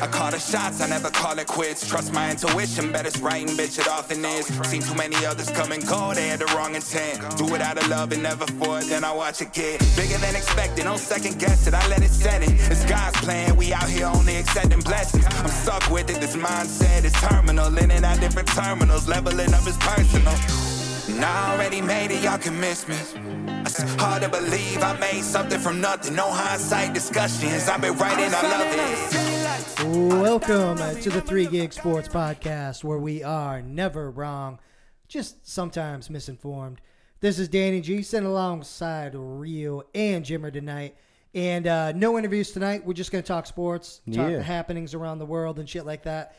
I call the shots, I never call it quits. Trust my intuition, bet it's right and bitch, it often is. Seen too many others come and go, they had the wrong intent. Do it out of love and never for it, then I watch it get bigger than expected. No second guess it, I let it set it. It's God's plan, we out here only accepting blessings. I'm stuck with it, this mindset is terminal. In and out different terminals, leveling up is personal. And I already made it, y'all can miss me. It's hard to believe I made something from nothing. No hindsight discussions. I've been writing, I love it. Welcome to the Three Gig Sports Podcast, where we are never wrong, just sometimes misinformed. This is Danny G, sitting alongside Rio and Jimmer tonight. And uh, no interviews tonight. We're just going to talk sports, talk Yeah. happenings around the world and shit like that.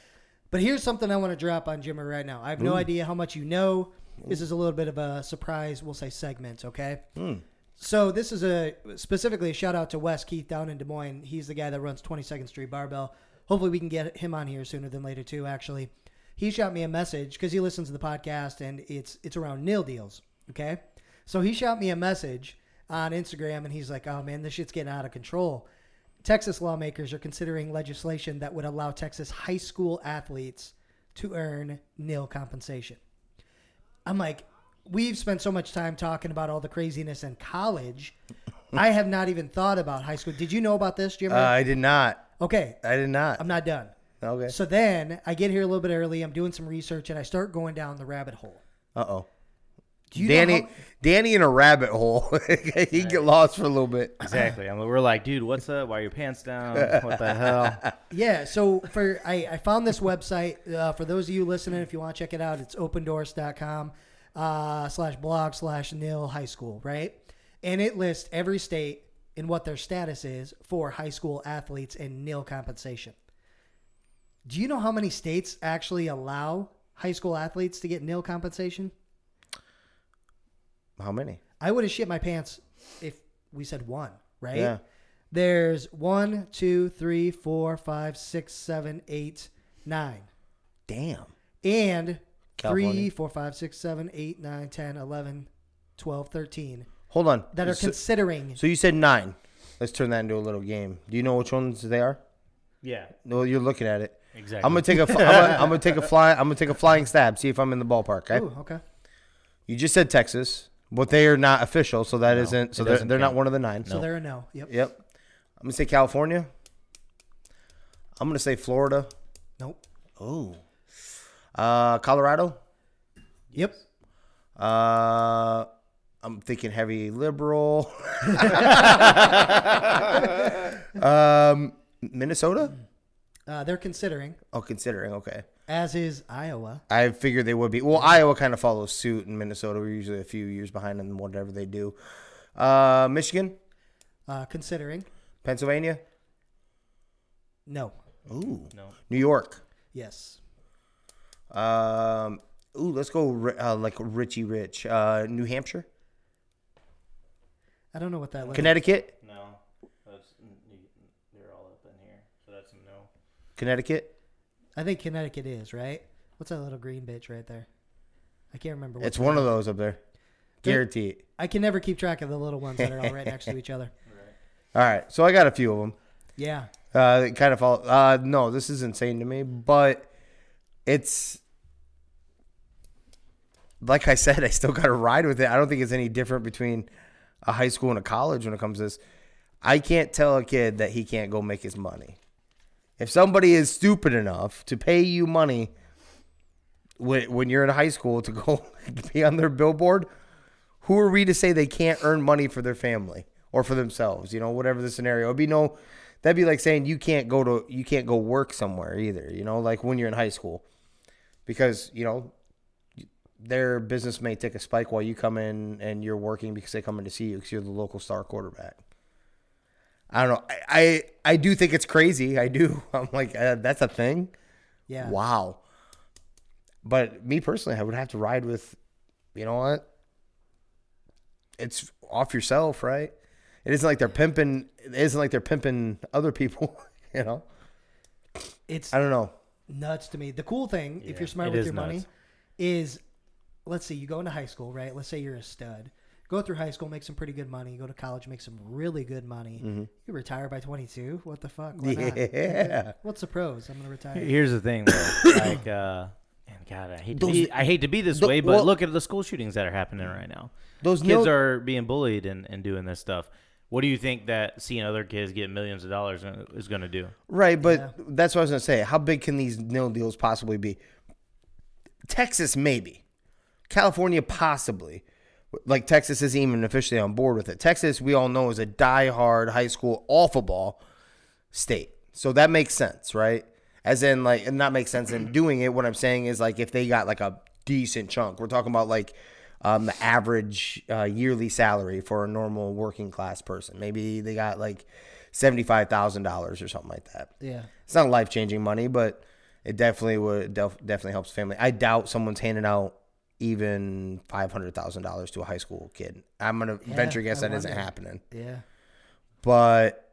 But here's something I want to drop on Jimmer right now. I have no idea how much you know. This is a little bit of a surprise, we'll say segment, okay? Hmm. So this is a specifically a shout out to Wes Keith down in Des Moines. He's the guy that runs 22nd Street Barbell. Hopefully we can get him on here sooner than later too. Actually, he shot me a message because he listens to the podcast and it's it's around nil deals. Okay, so he shot me a message on Instagram and he's like, "Oh man, this shit's getting out of control." Texas lawmakers are considering legislation that would allow Texas high school athletes to earn nil compensation. I'm like, we've spent so much time talking about all the craziness in college. I have not even thought about high school. Did you know about this, Jimmy? Uh, I did not. okay, I did not. I'm not done. Okay. So then I get here a little bit early. I'm doing some research and I start going down the rabbit hole. Uh oh. Do you know Danny, how- Danny in a rabbit hole. he get lost for a little bit. Exactly. I mean, we're like, dude, what's up? Why are your pants down? What the hell? Yeah, so for I, I found this website uh, for those of you listening. If you want to check it out, it's opendorse.com uh, slash blog slash nil high school, right? And it lists every state and what their status is for high school athletes and nil compensation. Do you know how many states actually allow high school athletes to get nil compensation? How many? I would have shit my pants if we said one, right? Yeah. There's one, two, three, four, five, six, seven, eight, nine. Damn. And three, California. four, five, six, seven, eight, nine, 10, 11, 12, 13 Hold on. that are so, considering. so you said nine. Let's turn that into a little game. Do you know which ones they are? Yeah, No, you're looking at it. exactly. I'm gonna take a. I'm gonna, I'm gonna take a fly. I'm gonna take a flying stab. See if I'm in the ballpark. Okay. Ooh, okay. You just said Texas, but they are not official, so that No, not So it they're, doesn't they're not count. one of the nine. So they're a no. Yep. Yep. I'm gonna say California. I'm gonna say Florida. Nope. Oh. Uh, Colorado. Yep. Uh, I'm thinking heavy liberal. um, Minnesota. Uh, they're considering, Oh, considering okay. As is Iowa. I figured they would be. Well, Iowa kind of follows suit, and Minnesota we're usually a few years behind in whatever they do. Uh, Michigan, Uh, considering, Pennsylvania. no. Ooh, no. New York. Yes. Um, ooh, let's go ri- uh, like Richie Rich. Uh, New Hampshire, I don't know what that looks Connecticut, No. That's, they're all up in here, so that's a no. Connecticut. I think Connecticut is, right? What's that little green bitch right there? I can't remember. It's one of those up there. They're- Guarantee it. I can never keep track of the little ones that are all right next to each other. All right, so I got a few of them. Yeah. Uh, it kind of fall. Uh, no, this is insane to me, but it's like I said, I still got to ride with it. I don't think it's any different between a high school and a college when it comes to this. I can't tell a kid that he can't go make his money. If somebody is stupid enough to pay you money when, when you're in high school to go be on their billboard, who are we to say they can't earn money for their family or for themselves? You know, whatever the scenario. It'd be no, that'd be like saying you can't go to you can't go work somewhere either. You know, like when you're in high school, because you know their business may take a spike while you come in and you're working because they come in to see you because you're the local star quarterback. I don't know. I I, I do think it's crazy. I do. I'm like uh, that's a thing. Yeah. Wow. But me personally, I would have to ride with, you know what? It's off yourself, right? It isn't like they're pimping. It isn't like they're pimping other people. You know, It's I don't know. nuts to me. The cool thing, if you're smart with is your money, is let's say you go into high school, right? Let's say you're a stud. Go through high school, make some pretty good money, go to college, make some really good money. You retire by 22. What the fuck? Why not? Yeah. What's the pros? I'm gonna retire. Here's the thing, though. like, uh, and God, I hate to Those- be, I hate to be this the- way, but well- look at the school shootings that are happening right now. Those Kids nil- are being bullied and, and doing this stuff. What do you think that seeing other kids get millions of dollars is going to do? Right, but Yeah. that's what I was gonna say. How big can these nil deals possibly be? Texas, maybe. California, possibly. Like Texas isn't even officially on board with it. Texas, we all know, is a die-hard high school all football state, so that makes sense, right? As in, like, and not make sense in doing it. What I'm saying is, like, if they got like a decent chunk, we're talking about like um, the average uh, yearly salary for a normal working class person. Maybe they got like seventy-five thousand dollars or something like that. Yeah. It's not life changing money, but it definitely would def- definitely helps family. I doubt someone's handing out even five hundred thousand dollars to a high school kid. I'm gonna Yeah, venture guess I that isn't happening. Yeah. But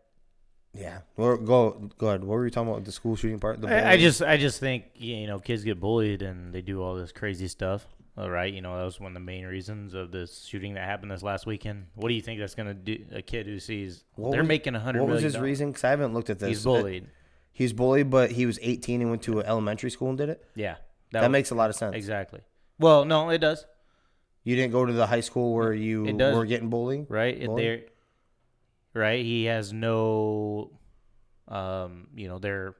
yeah, Well, go go ahead. What were you talking about? The school shooting part? The I, I just I just think you know kids get bullied and they do all this crazy stuff. All right, you know that was one of the main reasons of this shooting that happened this last weekend. What do you think that's gonna do? A kid who sees What they're was- making a hundred What was his dollars. reason? Because I haven't looked at this. He's bullied. He was bullied, but he was 18 and went to an elementary school and did it. Yeah, That, was- makes a lot of sense. exactly. Well, no, it does. You didn't go to the high school where you It does. were getting bullied, right? It- Bullied? There, right? He has no, um, you know, there,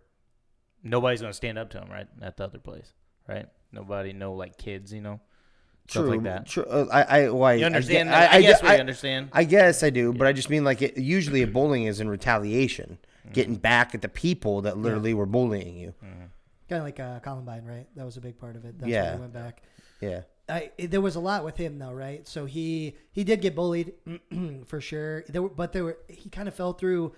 nobody's gonna stand up to him, right? At the other place, right? Nobody, no like kids, you know, stuff like that. True. Uh, I, I, why? You understand? I, that? I, I, guess I, we understand. I guess I do, but I just mean like it, usually a bullying is in retaliation, Mm-hmm. getting back at the people that literally were bullying you. Kind of like uh, Columbine, right? That was a big part of it. That's Yeah. why he went back. Yeah. I, there was a lot with him though, right? So he he did get bullied for sure. There were, but there were he kind of fell through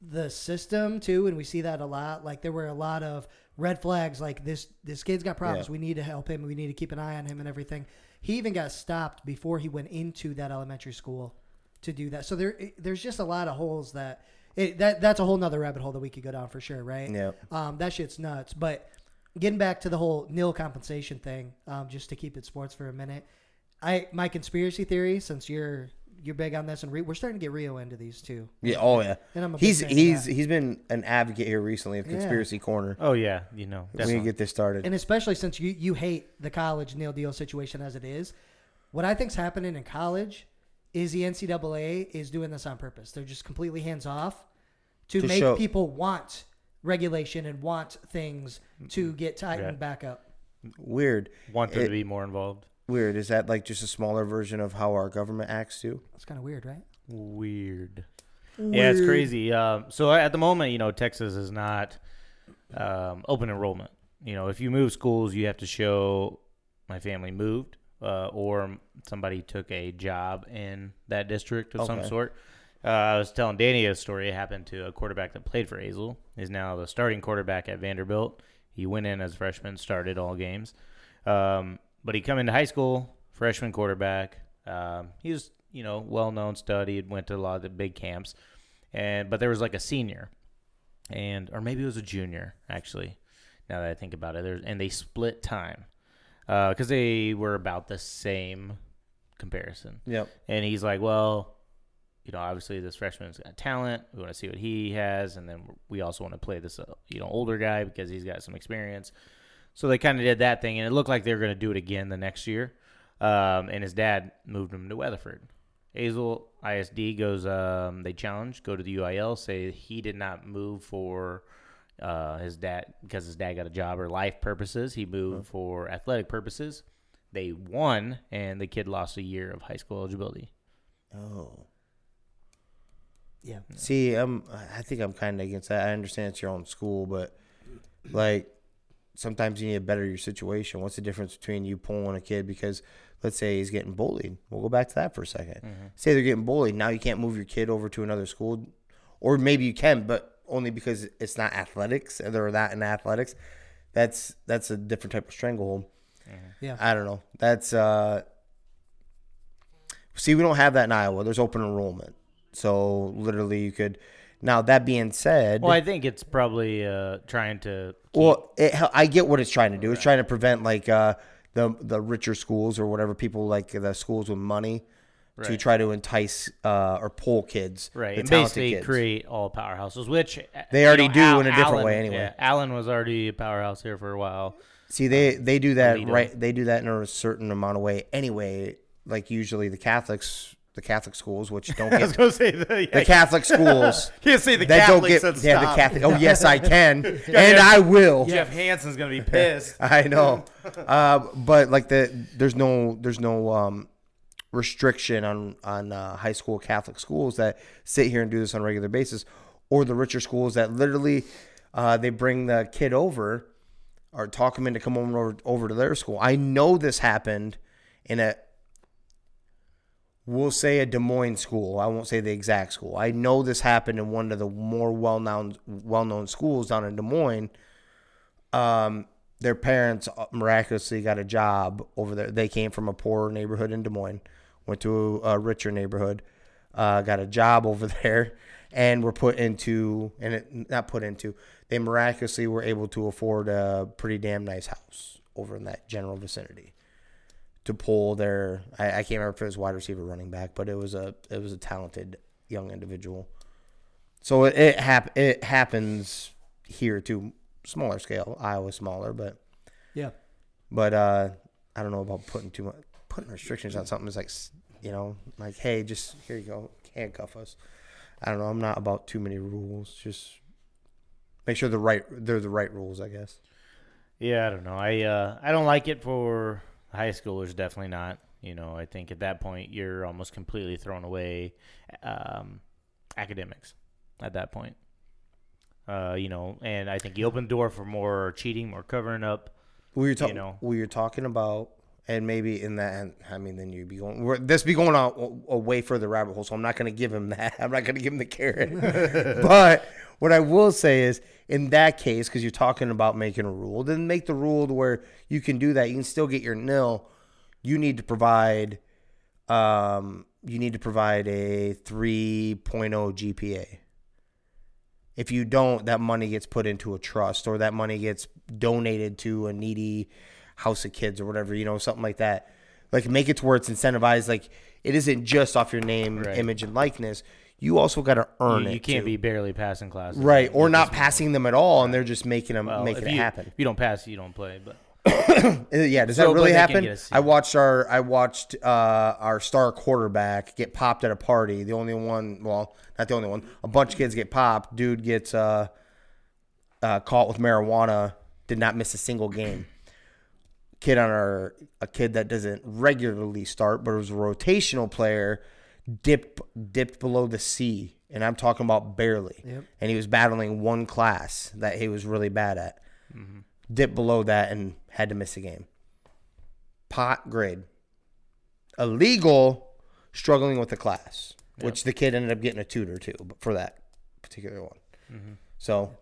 the system too, and we see that a lot. Like there were a lot of red flags, like this this kid's got problems. Yeah. We need to help him. We need to keep an eye on him and everything. He even got stopped before he went into that elementary school to do that. So there there's just a lot of holes that. It, that that's a whole nother rabbit hole that we could go down for sure, right? Yeah. Um, that shit's nuts. But getting back to the whole nil compensation thing, um, just to keep it sports for a minute, I my conspiracy theory, since you're you're big on this, and Re- we're starting to get Rio into these too. Yeah. Oh yeah. And I'm a big He's he's he's been an advocate here recently of Yeah. conspiracy corner. Oh yeah, you know, We need to get this started. And especially since you you hate the college nil deal situation as it is, what I think's happening in college is the NCAA is doing this on purpose. They're just completely hands off to, To make show- people want regulation and want things to get tightened Yeah. back up. Weird. want them It- to be more involved. Weird. Is that like just a smaller version of how our government acts too? It's kind of weird, right? Weird. Yeah, it's crazy. Um, so at the moment, you know, Texas is not um, open enrollment. You know, if you move schools, you have to show my family moved uh, or somebody took a job in that district of some Okay. sort. Uh, I was telling Danny a story. It happened to a quarterback that played for Azle. He's now the starting quarterback at Vanderbilt. He went in as a freshman, started all games. Um, but he come into high school, freshman quarterback. Um, he was, you know, well known, studied, went to a lot of the big camps, and but there was like a senior, and or maybe it was a junior actually. Now that I think about it, there's and they split time because they were about the same comparison. Yep. And he's like, well, you know, obviously this freshman's got talent. We want to see what he has, and then we also want to play this, uh, you know, older guy because he's got some experience. So they kind of did that thing, and it looked like they were going to do it again the next year. Um, and his dad moved him to Weatherford. Azle ISD goes, um, they challenge, go to the UIL, say he did not move for uh, his dad because his dad got a job or life purposes. He moved for athletic purposes. They won, and the kid lost a year of high school eligibility. Oh. Yeah. See, I'm. I think I'm kind of against that. I understand it's your own school, but like sometimes you need to better your situation. What's the difference between you pulling a kid because let's say he's getting bullied? We'll go back to that for a 2nd Say they're getting bullied. Now you can't move your kid over to another school, or maybe you can, but only because it's not athletics and they're not in athletics. That's that's a different type of stranglehold. Yeah. I don't know. That's uh see we don't have that in Iowa. There's open enrollment. So literally you could now that being said Well, I think it's probably uh, trying to. well, it, I get what it's trying to do. It's trying to prevent like uh, the the richer schools or whatever people like the schools with money to try to entice uh, or pull kids, Right, and basically kids. create all powerhouses, which They already know, do Al- in a different Allen- way anyway. Yeah, Allen was already a powerhouse here for a while. See, they they do that right. They do that in a certain amount of way anyway. Like usually the Catholics, the Catholic schools, which don't get gonna say the, the Catholic schools Can't say the that don't Catholics get said yeah the. Catholic. Oh yes, I can, and yeah. I will. Jeff Hansen's gonna be pissed. I know, uh, but like the there's no there's no um, restriction on on uh, high school Catholic schools that sit here and do this on a regular basis, or the richer schools that literally uh, they bring the kid over or talk him into come over over to their school. I know this happened in a we'll say a Des Moines school. I won't say the exact school. I know this happened in one of the more well known well known schools down in Des Moines um, their parents miraculously got a job over there. They came from a poorer neighborhood in Des Moines, went to a richer neighborhood, uh, got a job over there, and were put into and it, not put into. They miraculously were able to afford a pretty damn nice house over in that general vicinity to pull their. I, I can't remember if it was wide receiver, running back, but it was a it was a talented young individual. So it it, hap- it happens here too, smaller scale. Iowa's smaller, but Yeah. but uh, I don't know about putting too much putting restrictions on something. It's like you know, like hey, just here you go, handcuff us. I don't know. I'm not about too many rules. Just make sure the right they're the right rules. I guess. Yeah, I don't know. I uh, I don't like it for high schoolers. Definitely not. You know, I think at that point you're almost completely thrown away um, academics. At that point, uh, you know, and I think you open the door for more cheating, more covering up. Who you're talking? know. Who you're talking about? And maybe in that, and I mean, then you'd be going. We're, this be going on a, a way further rabbit hole. So I'm not going to give him that. I'm not going to give him the carrot. but what I will say is, in that case, because you're talking about making a rule, then make the rule to where you can do that. You can still get your nil. You need to provide. Um, you need to provide a 3.0 GPA. If you don't, that money gets put into a trust or that money gets donated to a needy house of kids or whatever, you know, something like that. Like make it to where it's incentivized. Like it isn't just off your name, Right. image, and likeness. You also got to earn You, it. you can't too. be barely passing classes, right or not passing them at all, and they're just making them well, making it you, happen. If you don't pass, you don't play. But Uh, Yeah, does that really happen? get a C. I watched our I watched uh, our star quarterback get popped at a party. The only one, well, not the only one. A bunch of kids get popped. Dude gets uh, uh, caught with marijuana. Did not miss a single game. Kid on our a kid that doesn't regularly start, but was a rotational player. Dipped dipped below the C, and I'm talking about barely. Yep. And he was battling one class that he was really bad at mm-hmm. dipped below that and had to miss a game. Pot grade. Illegal, struggling with the class, which the kid ended up getting a tutor too but for that particular one. Mm-hmm. So, what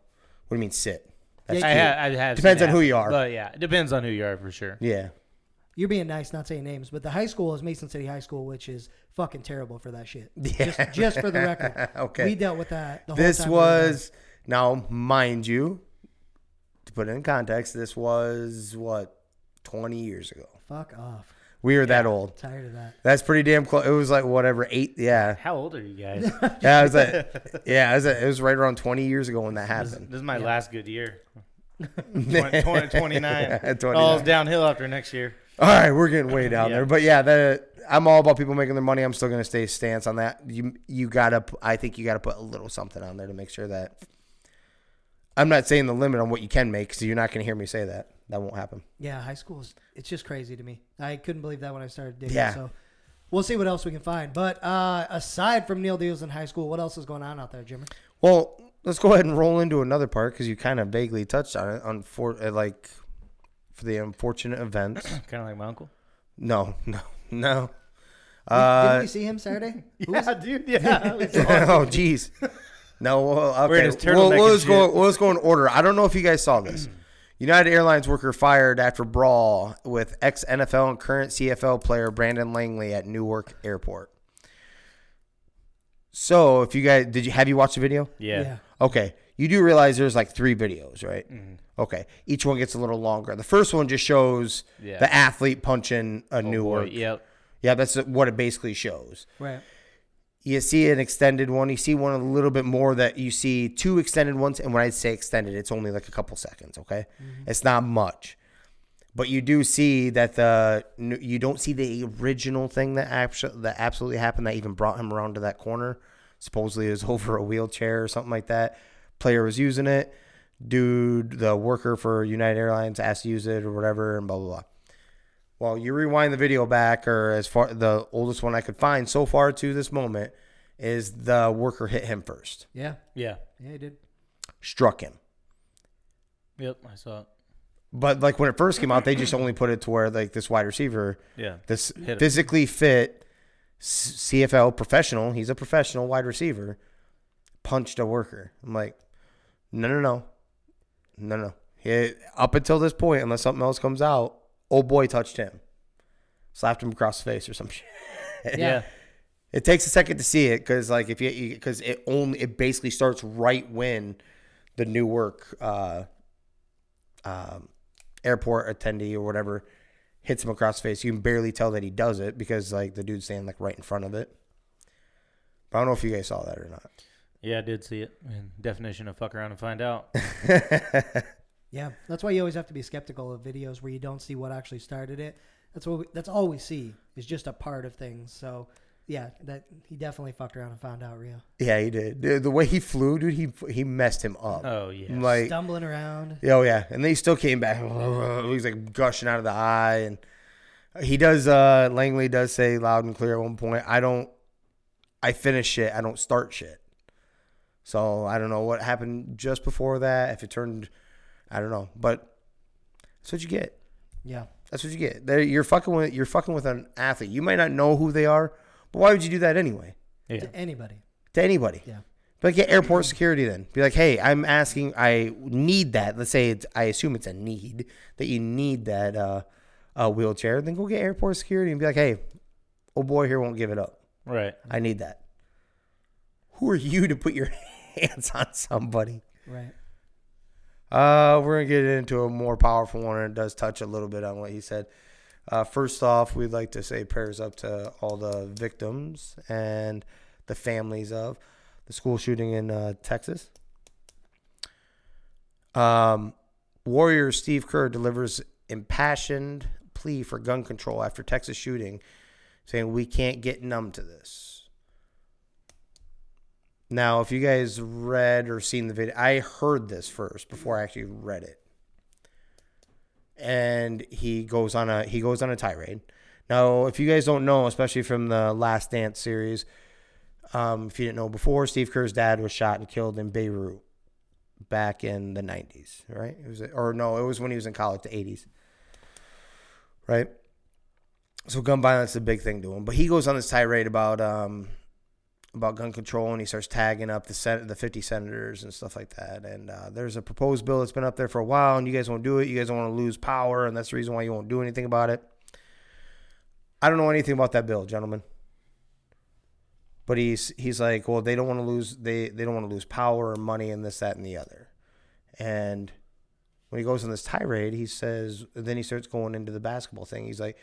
do you mean sit? That's I, cute. ha- I have Depends seen on who that, you are. But yeah, it depends on who you are for sure. yeah. You're being nice, not saying names, but the high school is Mason City High School, which is fucking terrible for that shit. Yeah. Just, just for the record. Okay. We dealt with that. The whole This time we were there. was now, mind you, to put it in context, this was what twenty years ago. Fuck off. We were that old. Tired of that. That's pretty damn close. It was like whatever eight. Yeah, How old are you guys? yeah. It was like, yeah. It was, it was right around twenty years ago when that this, happened. this is my last good year. 20, 20, 29. 29. All downhill after next year. All right, we're getting way down Yeah. there, but yeah, the I'm all about people making their money. I'm still gonna stay stance on that. You you gotta, I think you gotta put a little something on there to make sure that. I'm not saying the limit on what you can make, so you're not gonna hear me say that. That won't happen. Yeah, high school is it's just crazy to me. I couldn't believe that when I started digging. Yeah. So we'll see what else we can find. But uh, aside from nil Deals in high school, what else is going on out there, Jimmy? Well, let's go ahead and roll into another part because you kind of vaguely touched on it. On for uh, like for the unfortunate events. Kind of like my uncle. No, no, no. Did- Uh, Didn't we see him Saturday? Who was- dude. Yeah. oh, jeez. No, well, okay. Wearing his We'll, turtleneck we'll, and just go, shit. we'll just go in order. I don't know if you guys saw this. United Airlines worker fired after brawl with ex NFL and current CFL player Brandon Langley at Newark Airport. So, if you guys did you have you watched the video? yeah. Okay, you do realize there's like three videos, right? Mm-hmm. Okay, each one gets a little longer. The first one just shows Yeah. the athlete punching a Oh, boy, Newark. Yep. Yeah, that's what it basically shows. Right. You see an extended one. You see one a little bit more that you see two extended ones. And when I say extended, it's only like a couple seconds. Okay, mm-hmm. it's not much, but you do see that the you don't see the original thing that actually that absolutely happened that even brought him around to that corner. Supposedly it was over a wheelchair or something like that. Player was using it. Dude, the worker for United Airlines asked to use it or whatever, and blah blah blah. Well, you rewind the video back, or as far the oldest one I could find so far to this moment is the worker hit him first, Yeah. Yeah. Yeah, he did. struck him. Yep. I saw it. But like when it first came out, they just only put it to where like this wide receiver, Yeah. this physically fit CFL professional, he's a professional wide receiver, punched a worker. I'm like, no, no, no, no, no. He, up until this point, unless something else comes out, old boy touched him, slapped him across the face or some shit. Yeah. It takes a second to see it because, like, if you because it only it basically starts right when the Newark uh, um, airport attendee or whatever hits him across the face. You can barely tell that he does it because like the dude's standing like right in front of it. But I don't know if you guys saw that or not. Yeah, I did see it. And definition of fuck around and find out. Yeah, that's why you always have to be skeptical of videos where you don't see what actually started it. That's what we, that's all we see is just a part of things. So, yeah, that he definitely fucked around and found out real. Yeah, he did. Dude, the way he flew, dude, he he messed him up. Oh yeah. Like, Stumbling around. oh yeah, and then he still came back. He's like gushing out of the eye, and he does. uh Langley does say loud and clear at one point. I don't. I finish shit. I don't start shit. So I don't know what happened just before that. If it turned, I don't know, but that's what you get. Yeah. That's what you get. There, you're fucking with you're fucking with an athlete. You might not know who they are, but why would you do that anyway yeah. To anybody. to anybody? Yeah. But get airport security then. Be like, hey, I'm asking, I need that. Let's say it's, I assume it's a need that you need that uh, uh, wheelchair. Then go get airport security and be like, hey, oh boy, here won't give it up. Right. I need that. Who are you to put your hands on somebody? Right. Uh, we're gonna get into a more powerful one, and it does touch a little bit on what he said. Uh, first off, we'd like to say prayers up to all the victims and the families of the school shooting in uh, Texas. Um, Warrior Steve Kerr delivers impassioned plea for gun control after Texas shooting, saying we can't get numb to this. Now, if you guys read or seen the video, I heard this first before I actually read it. And he goes on a he goes on a tirade. Now, if you guys don't know, especially from the Last Dance series, um, if you didn't know before, Steve Kerr's dad was shot and killed in Beirut back in the '90s, right? It was, or no, it was when he was in college, the '80s, right? So gun violence is a big thing to him. But he goes on this tirade about um, about gun control and he starts tagging up the sen- the 50 senators and stuff like that. And uh, there's a proposed bill that's been up there for a while and you guys won't do it. You guys don't want to lose power and that's the reason why you won't do anything about it. I don't know anything about that bill, gentlemen. But he's he's like, well, they don't want to lose they they don't want to lose power or money and this that and the other. And when he goes on this tirade, he says then he starts going into the basketball thing. He's like,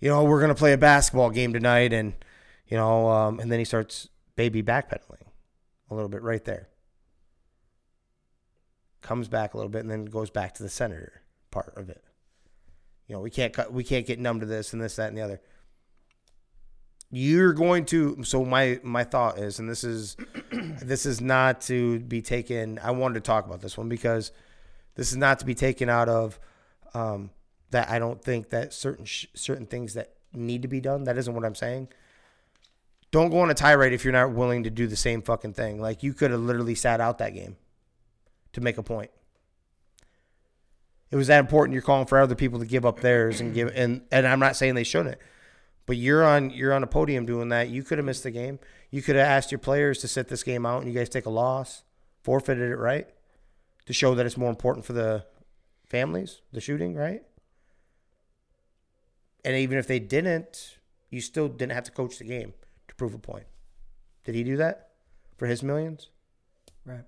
you know, we're gonna play a basketball game tonight and you know, um, and then he starts baby backpedaling a little bit right there. Comes back a little bit and then goes back to the senator part of it. You know, we can't cut, we can't get numb to this and this, that, and the other. You're going to. So my my thought is, and this is this is not to be taken. I wanted to talk about this one because this is not to be taken out of um, that. I don't think that certain sh- certain things that need to be done. That isn't what I'm saying don't go on a tirade if you're not willing to do the same fucking thing. Like you could have literally sat out that game to make a point. It was that important. You're calling for other people to give up theirs and give and and I'm not saying they shouldn't, but you're on you're on a podium doing that. You could have missed the game. You could have asked your players to sit this game out and you guys take a loss, forfeited it, right? To show that it's more important for the families, the shooting, right? And even if they didn't, you still didn't have to coach the game prove a point. Did he do that for his millions? Right.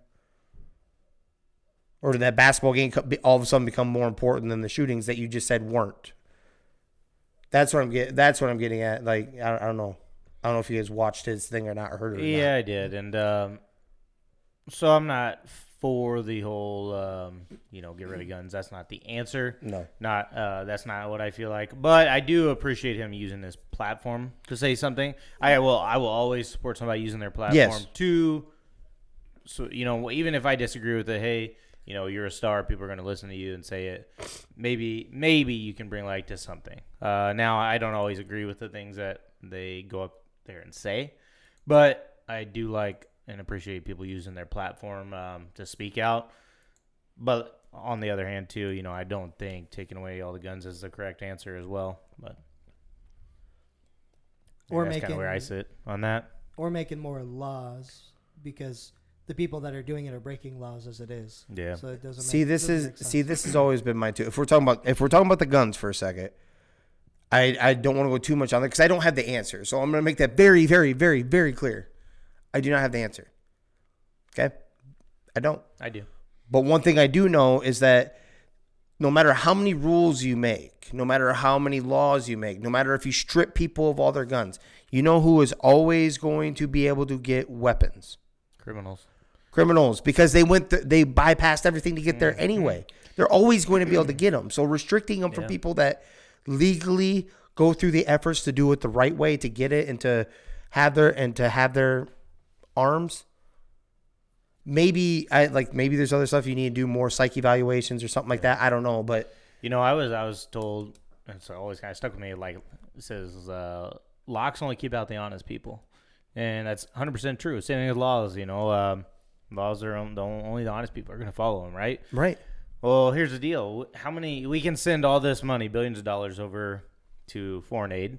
Or did that basketball game all of a sudden become more important than the shootings that you just said weren't? That's what I'm getting. That's what I'm getting at. Like I, I don't know. I don't know if you guys watched his thing or not, or heard it. Or Yeah, not. I did, and um, so I'm not for the whole, um, you know, get rid of guns. That's not the answer. No. not uh, that's not what I feel like. But I do appreciate him using this platform to say something. I will, I will always support somebody using their platform Yes. to, so you know, even if I disagree with it, hey, you know, you're a star. People are going to listen to you and say it. Maybe, maybe you can bring light to something. Uh, now, I don't always agree with the things that they go up there and say, but I do like and appreciate people using their platform um, to speak out. But on the other hand, too, you know, I don't think taking away all the guns is the correct answer as well. But Or that's making where I sit on that. or making more laws because the people that are doing it are breaking laws as it is. Yeah. So it doesn't. See, make, this doesn't is make see, this has always been my too. If we're talking about if we're talking about the guns for a second, I I don't want to go too much on that because I don't have the answer. So I'm going to make that very, very, very, very clear. I do not have the answer. Okay, I don't. I do. But one thing I do know is that no matter how many rules you make, no matter how many laws you make, no matter if you strip people of all their guns, you know who is always going to be able to get weapons? Criminals. Criminals, because they went, th- they bypassed everything to get Mm-hmm. there anyway. They're always going to be able to get them. So restricting them from Yeah. people that legally go through the efforts to do it the right way to get it and to have their and to have their arms maybe I like maybe there's other stuff you need to do more psych evaluations or something like that. I don't know, but You know, I was I was told, and so it always kind of stuck with me. Like it says, uh, locks only keep out the honest people, and that's 100 percent true. Same thing with laws. You know, um, laws are on- the only the honest people are going to follow them, right? right. Well, here's the deal: how many we can send all this money, billions of dollars, over to foreign aid?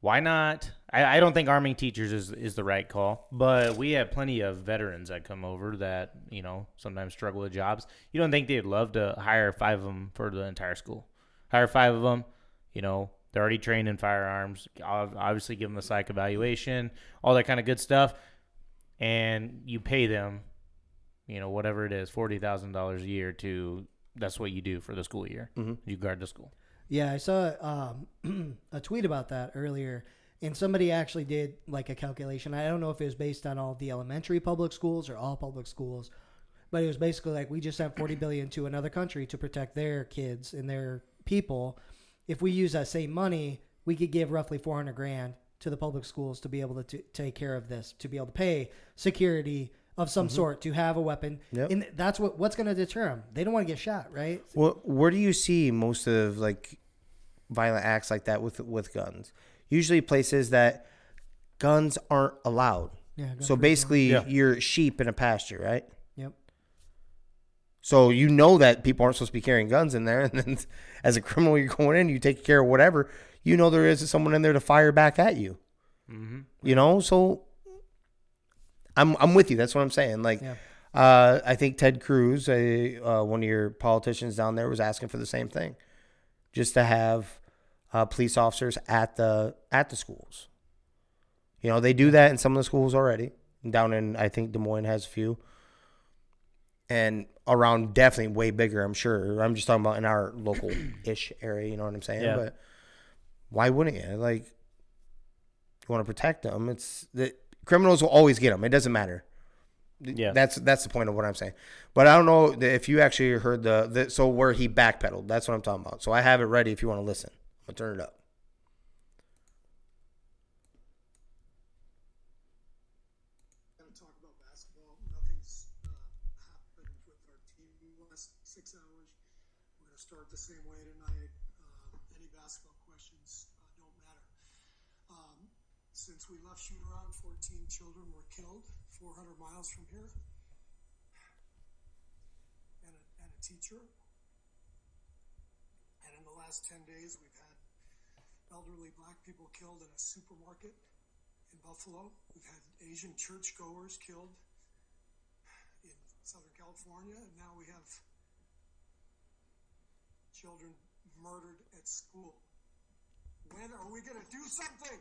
Why not? I, I don't think arming teachers is, is the right call, but we have plenty of veterans that come over that you know sometimes struggle with jobs. You don't think they'd love to hire five of them for the entire school? Hire five of them. You know they're already trained in firearms. Obviously, give them a psych evaluation, all that kind of good stuff, and you pay them you know, whatever it is, forty thousand dollars a year to that's what you do for the school year. Mm-hmm. You guard the school. Yeah, I saw um, a tweet about that earlier, and somebody actually did like a calculation. I don't know if it was based on all the elementary public schools or all public schools, but it was basically like we just sent forty billion to another country to protect their kids and their people. If we use that same money, we could give roughly four hundred grand to the public schools to be able to t- take care of this, to be able to pay security of some mm-hmm. sort, to have a weapon, Yep. and that's what what's going to deter them. They don't want to get shot, right? Well, where do you see most of like violent acts like that with with guns? Usually places that guns aren't allowed. Yeah. So basically, Yeah. you're sheep in a pasture, right? Yep. So you know that people aren't supposed to be carrying guns in there, and then as a criminal, you're going in, you take care of whatever. You know there is someone in there to fire back at you. Mm-hmm. You know, so I'm I'm with you. That's what I'm saying. Like, Yeah. uh, I think Ted Cruz, uh, uh, one of your politicians down there, was asking for the same thing, just to have uh, police officers at the at the schools. You know, they do that in some of the schools already. Down in, I think Des Moines has a few, and around definitely way bigger. I'm sure. I'm just talking about in our local ish area. You know what I'm saying? Yeah. But why wouldn't you? Like, you want to protect them. It's the criminals will always get them. It doesn't matter. Yeah. That's that's the point of what I'm saying. But I don't know if you actually heard the, the so where he backpedaled. That's what I'm talking about. So I have it ready if you want to listen. I'll turn it up. six hours. We're going to start the same way tonight. Uh, any basketball questions uh, don't matter. Um, since we left shoot around, 14 children were killed 400 miles from here, and a, and a teacher. And in the last 10 days, we've elderly black people killed in a supermarket in Buffalo. We've had Asian churchgoers killed in Southern California, and now we have children murdered at school. When are we going to do something?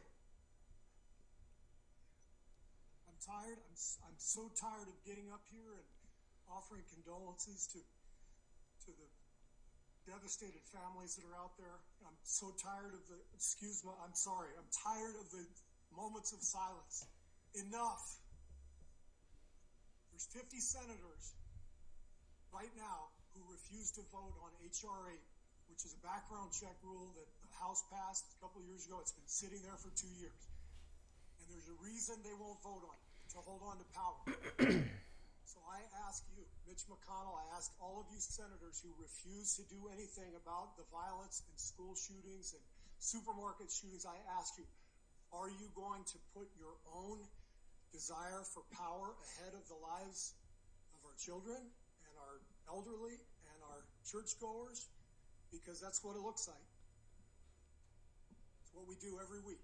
I'm tired. I'm, I'm so tired of getting up here and offering condolences to to the devastated families that are out there. I'm so tired of the, excuse me, I'm sorry, I'm tired of the moments of silence. Enough. There's 50 senators right now who refuse to vote on H.R. 8, which is a background check rule that the House passed a couple years ago. It's been sitting there for two years. And there's a reason they won't vote on it to hold on to power. I ask you, Mitch McConnell, I ask all of you senators who refuse to do anything about the violence and school shootings and supermarket shootings, I ask you, are you going to put your own desire for power ahead of the lives of our children and our elderly and our churchgoers? Because that's what it looks like. It's what we do every week.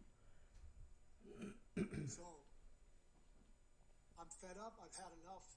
so I'm fed up. I've had enough.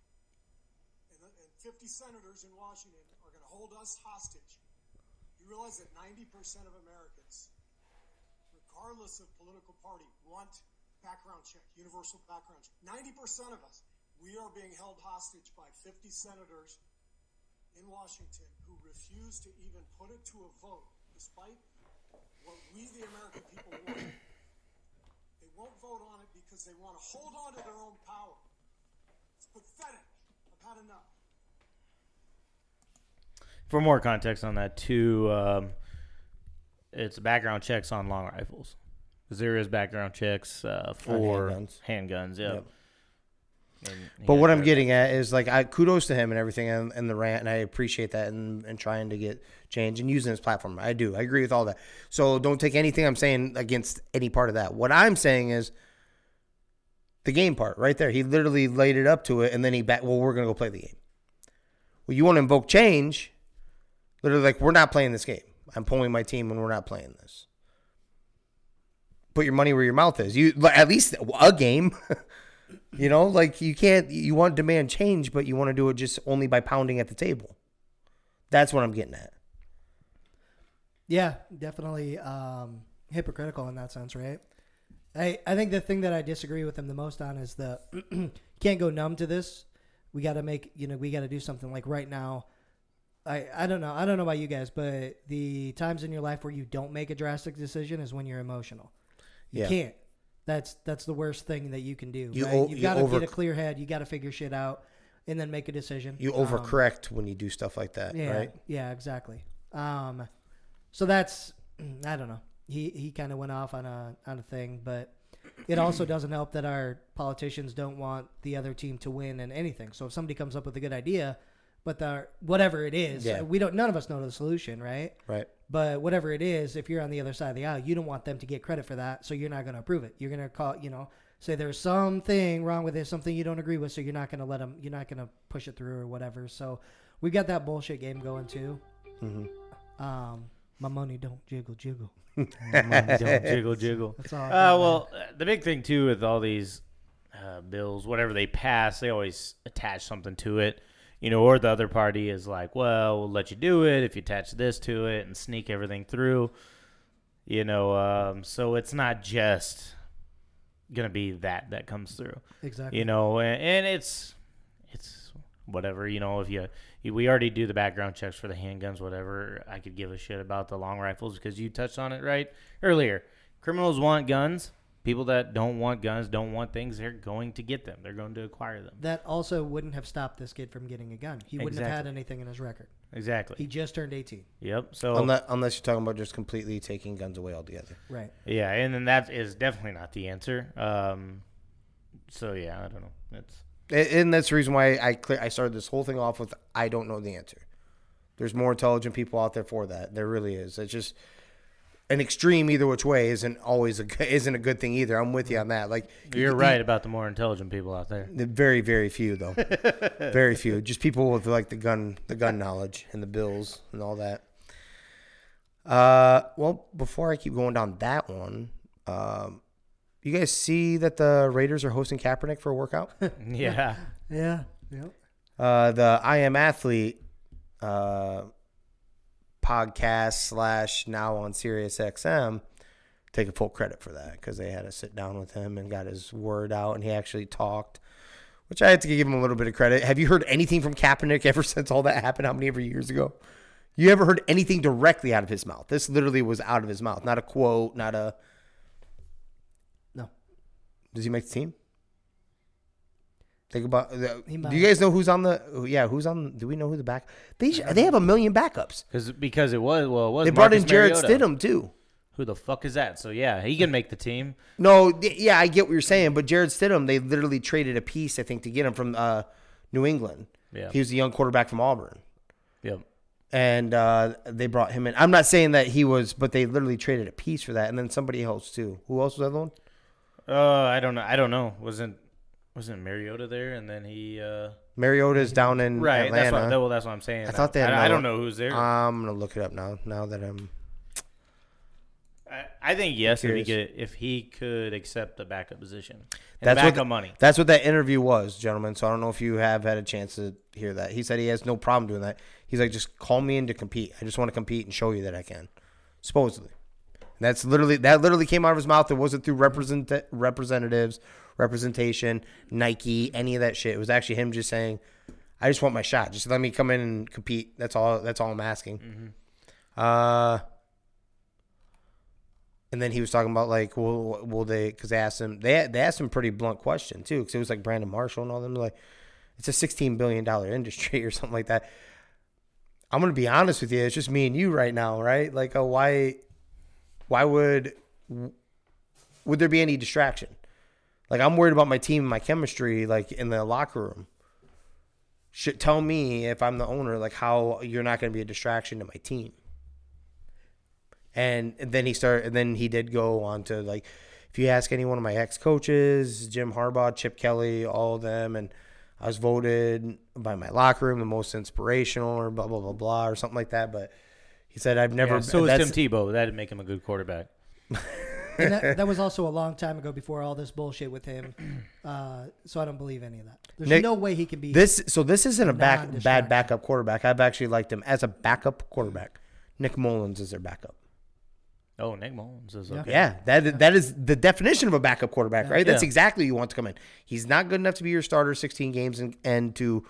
And, and 50 senators in Washington are going to hold us hostage. You realize that 90% of Americans, regardless of political party, want background check, universal background check. 90% of us, we are being held hostage by 50 senators in Washington who refuse to even put it to a vote, despite what we, the American people, want. They won't vote on it because they want to hold on to their own power. It's pathetic. I've had enough. For more context on that, too, um, it's background checks on long rifles. There is background checks uh, for handguns. handguns. Yep. Yep. But what I'm getting at is like I kudos to him and everything and, and the rant, and I appreciate that and, and trying to get change and using his platform. I do. I agree with all that. So don't take anything I'm saying against any part of that. What I'm saying is the game part right there. He literally laid it up to it, and then he back. Well, we're gonna go play the game. Well, you want to invoke change? Literally, like we're not playing this game. I'm pulling my team when we're not playing this. Put your money where your mouth is. You at least a game. You know, like you can't. You want demand change, but you want to do it just only by pounding at the table. That's what I'm getting at. Yeah, definitely um, hypocritical in that sense, right? I, I think the thing that I disagree with him the most on is the can't go numb to this. We got to make you know we got to do something like right now. I I don't know I don't know about you guys, but the times in your life where you don't make a drastic decision is when you're emotional. You Yeah. can't. That's that's the worst thing that you can do. You right? o- You've got to over- get a clear head. You got to figure shit out, and then make a decision. You Um, overcorrect when you do stuff like that, yeah, right? Yeah, exactly. Um, so that's I don't know. He he kind of went off on a on a thing, but it also doesn't help that our politicians don't want the other team to win in anything. So if somebody comes up with a good idea, but the whatever it is, Yeah. we don't. None of us know the solution, right? Right. But whatever it is, if you're on the other side of the aisle, you don't want them to get credit for that, so you're not going to approve it. You're going to call, you know, say there's something wrong with it, something you don't agree with, so you're not going to let them, you're not going to push it through or whatever. So we got that bullshit game going too. Um, my money don't jiggle jiggle. Don't jiggle jiggle. That's all. Uh, well, uh, the big thing too with all these uh, bills, whatever they pass, they always attach something to it, you know. Or the other party is like, "Well, we'll let you do it if you attach this to it and sneak everything through," you know. Um, so it's not just gonna be that that comes through, exactly. you know. And, and it's it's whatever, you know. If you, you we already do the background checks for the handguns, whatever. I could give a shit about the long rifles because you touched on it right earlier. Criminals want guns. People that don't want guns, don't want things, they're going to get them. They're going to acquire them. that also wouldn't have stopped this kid from getting a gun. He wouldn't have had anything in his record. Exactly. He just turned 18. yep. So Unless, unless you're talking about just completely taking guns away altogether. Right. yeah, and then that is definitely not the answer. Um, so yeah, I don't know. That's And that's the reason why I clear, I started this whole thing off with I don't know the answer. There's more intelligent people out there for that. There really is. It's just an extreme either which way isn't always a good- isn't a good thing either. I'm with you on that. Like you're you- right about the more intelligent people out there. The very very few though. very few. Just people with like the gun the gun knowledge and the bills and all that. Uh, well, before I keep going down that one, um, you guys see that the Raiders are hosting Kaepernick for a workout? Yeah. Yeah. Yep. uh, the I Am Athlete uh, podcast slash now on Sirius XM taking full credit for that because they had to sit down with him and got his word out and he actually talked, which I had to give him a little bit of credit. Have you heard anything from Kaepernick ever since all that happened? How many ever years ago? You ever heard anything directly out of his mouth? This literally was out of his mouth, not a quote, not a. No. Does he make the team? Think about. The, do you guys know who's on the? Yeah, who's on? Do we know who the back? They sh- they have a million backups. Because because it was well it was They brought Marcus in Jared Mariota. Stidham too. Who the fuck is that? So yeah, he can make the team. No, th- yeah, I get what you're saying, but Jarrett Stidham, they literally traded a piece, I think, to get him from uh, New England. Yeah. he was the young quarterback from Auburn, Yep. and uh, they brought him in. I'm not saying that he was, but they literally traded a piece for that, and then somebody else too. Who else was the other one? Uh, I don't know. I don't know. Wasn't wasn't Mariota there? And then he uh, Mariota's down in right. That's Atlanta. what. Well, that's what I'm saying. I thought they had I, I don't know who's there. I'm gonna look it up now. Now that I'm I, I think yes, if he could if he could accept the backup position That's backup what money. That's what that interview was, gentlemen. So I don't know if you have had a chance to hear that. He said he has no problem doing that. He's like, just call me in to compete. I just want to compete and show you that I can. Supposedly, and that's literally that literally came out of his mouth. It wasn't through represent representatives, representation, Nike, any of that shit. It was actually him just saying, I just want my shot. Just let me come in and compete. That's all. That's all I'm asking. Uh. And then he was talking about like, well, will they? Because they asked him, they they asked him a pretty blunt question too, because it was like Brandon Marshall and all them. Like, it's a sixteen billion dollar industry or something like that. I'm gonna be honest with you. It's just me and you right now, right? Like, uh, why, why would, would there be any distraction? Like, I'm worried about my team and my chemistry, like in the locker room. Should tell me if I'm the owner, like how you're not gonna be a distraction to my team. And then he started, and then he did go on to like, if you ask any one of my ex coaches, Jim Harbaugh, Chip Kelly, all of them, and I was voted by my locker room the most inspirational, or blah blah blah blah, or something like that. But he said I've never. Yeah, so is Tim Tebow. That'd make him a good quarterback. And that, that was also a long time ago before all this bullshit with him. Uh, so I don't believe any of that. There's Nick, no way he can be. This so this isn't a back bad backup quarterback. I've actually liked him as a backup quarterback. Nick Mullens is their backup. Oh, Nick Mullens is okay. Yeah, that that is the definition of a backup quarterback, right? That's Yeah. exactly who you want to come in. He's not good enough to be your starter 16 games and, and to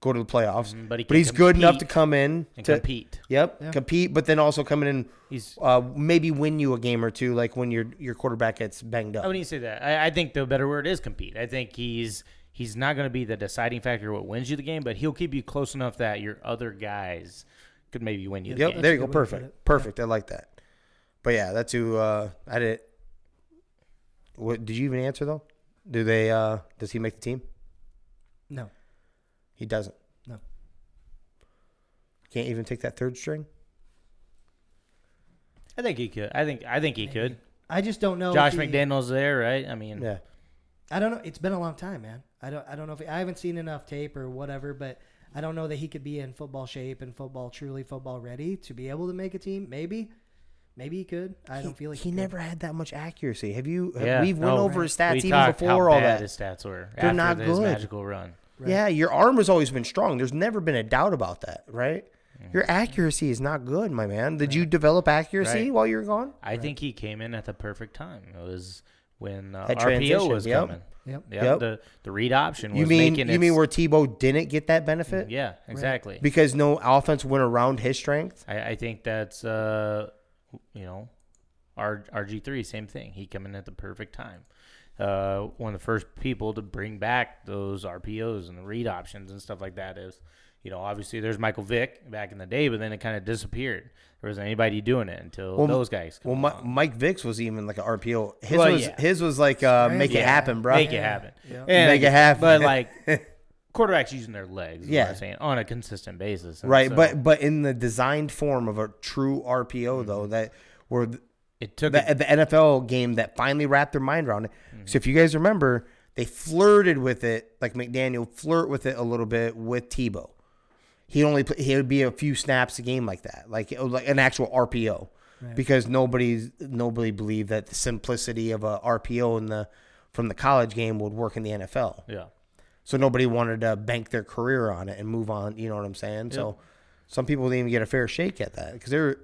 go to the playoffs, Mm, but he but he's good enough to come in And to compete. Yep, compete, but then also come in and He's. uh, maybe win you a game or two, like when your your quarterback gets banged up. I wouldn't say that. I, I think the better word is compete. I think he's he's not going to be the deciding factor what wins you the game, but he'll keep you close enough that your other guys could maybe win you the Yep, game. there you go. good way to put Perfect. it. Perfect. I like that. But yeah, that's who uh, I did. What did you even answer though? Do they? uh Does he make the team? no. He doesn't. No. Can't even take that third string. I think he could. I think I think he could. I just don't know. Josh if he- McDaniels there, right? I mean, Yeah. I don't know. It's been a long time, man. I don't. I don't know if I haven't seen enough tape or whatever, but I don't know that he could be in football shape and football truly football ready to be able to make a team. Maybe, maybe he could. I don't feel like he could. never had that much accuracy. Have you? have- yeah. we've went no, over his stats we even talked before how all bad that. His stats were They're after not his good. magical run. Yeah, your arm has always been strong. There's never been a doubt about that, right? Your accuracy is not good, my man. Did you develop accuracy Right. while you were gone? I think he came in at the perfect time. It was when uh, RPO was yep. coming. Yep. Yep, Yep. The the read option was You mean you mean where Tebow didn't get that benefit yeah exactly. because no offense went around his strength? I, I think that's uh, you know, R RG three same thing. He come in at the perfect time. Uh, one of the first people to bring back those RPOs and the read options and stuff like that is, you know, obviously there's Michael Vick back in the day, but then it kind of disappeared. There wasn't anybody doing it until Well, those guys. Well, along. Mike Vicks was even like an RPO. His Well, was yeah. his was like uh, make it happen, bro. Make it happen. Yeah. And- Make it happen. But like quarterbacks using their legs, is Yeah. what I'm saying, on a consistent basis. And right, so but but in the designed form of a true RPO though, that where the, it took the, the NFL game that finally wrapped their mind around it. So if you guys remember, they flirted with it, like McDaniel flirt with it a little bit with Tebow. He only play, he would be a few snaps a game like that, like like an actual RPO, because nobody's nobody believed that the simplicity of a RPO in the from the college game would work in the NFL. Yeah. So nobody wanted to bank their career on it and move on. You know what I'm saying? So some people didn't even get a fair shake at that because they're,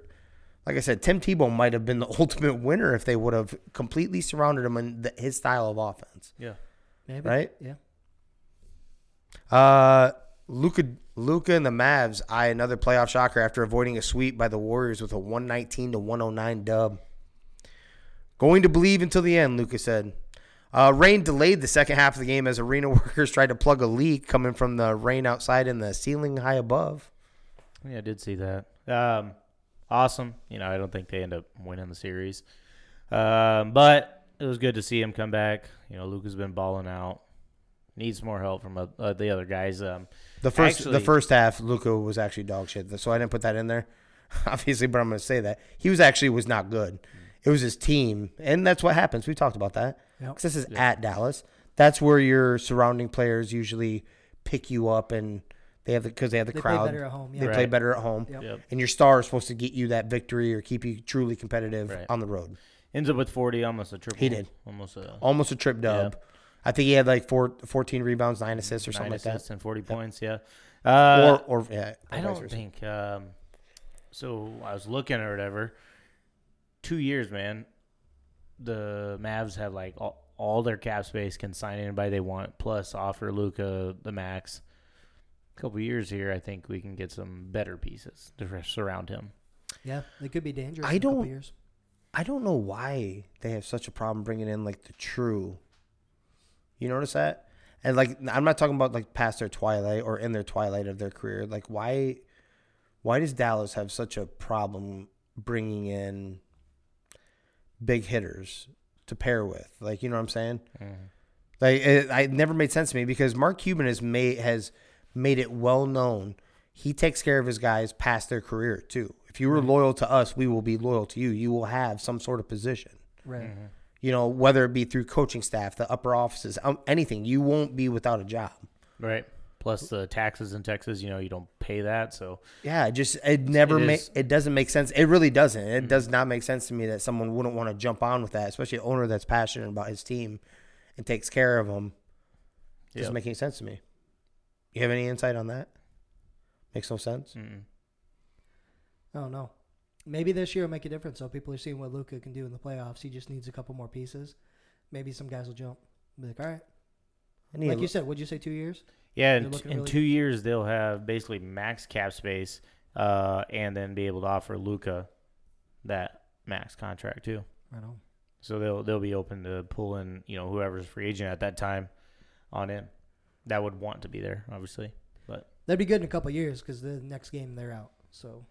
like I said, Tim Tebow might have been the ultimate winner if they would have completely surrounded him in the, his style of offense. Yeah. Maybe. Right? Yeah. Uh, Luka, Luka and the Mavs eye another playoff shocker after avoiding a sweep by the Warriors with a 119 to 109 dub. Going to believe until the end, Luka said. Uh, rain delayed the second half of the game as arena workers tried to plug a leak coming from the rain outside in the ceiling high above. Yeah, I did see that. Um, awesome. You know, I don't think they end up winning the series, um, but it was good to see him come back. You know, Luka's been balling out. Needs more help from uh, uh, the other guys. Um, The first the first half, Luka was actually dog shit. So I didn't put that in there, obviously. But I'm going to say that he was actually was not good. It was his team, and that's what happens. We talked about that. Yep. 'Cause this is at Dallas. That's where your surrounding players usually pick you up, and they have the because they have the They play crowd. better at home, They yeah. play better at home, Yep. Yep. and your star is supposed to get you that victory or keep you truly competitive Right. on the road. ends up with forty, almost a triple. He did. almost a Almost a trip dub. I think he had like four, 14 rebounds, nine assists, or something nine like that. and forty points. Yeah. Uh, or or yeah, I don't think. Um, so I was looking or whatever. Two years, man. The Mavs have like all, all their cap space can sign anybody they want, plus offer Luka the max. A couple years here, I think we can get some better pieces to surround him. Yeah. it could be dangerous. I in a couple don't- Years. I don't know why they have such a problem bringing in like the true. You notice that? And like I'm not talking about like past their twilight or in their twilight of their career. Like why why does Dallas have such a problem bringing in big hitters to pair with? Like you know what I'm saying? Mm-hmm. Like it, it never made sense to me because Mark Cuban has made has made it well known he takes care of his guys past their career too. If you were loyal to us, we will be loyal to you. You will have some sort of position. Right. You know, whether it be through coaching staff, the upper offices, um, anything. You won't be without a job. Right. Plus the taxes in Texas, you know, you don't pay that, so Yeah, it just it never It make it doesn't make sense. It really doesn't. It does not make sense to me that someone wouldn't want to jump on with that, especially an owner that's passionate about his team and takes care of them. Doesn't make any sense to me. You have any insight on that? Makes no sense. mm. I don't know. Maybe this year will make a difference. So people are seeing what Luka can do in the playoffs. He just needs a couple more pieces. Maybe some guys will jump. Be like, all right. Like a- you said, would you say two years? Yeah, They're in, in really- two years they'll have basically max cap space, uh, and then be able to offer Luka that max contract too. Right on. So they'll they'll be open to pulling you know whoever's free agent at that time on in. That would want to be there, obviously. But That'd be good in a couple years because the next game they're out. So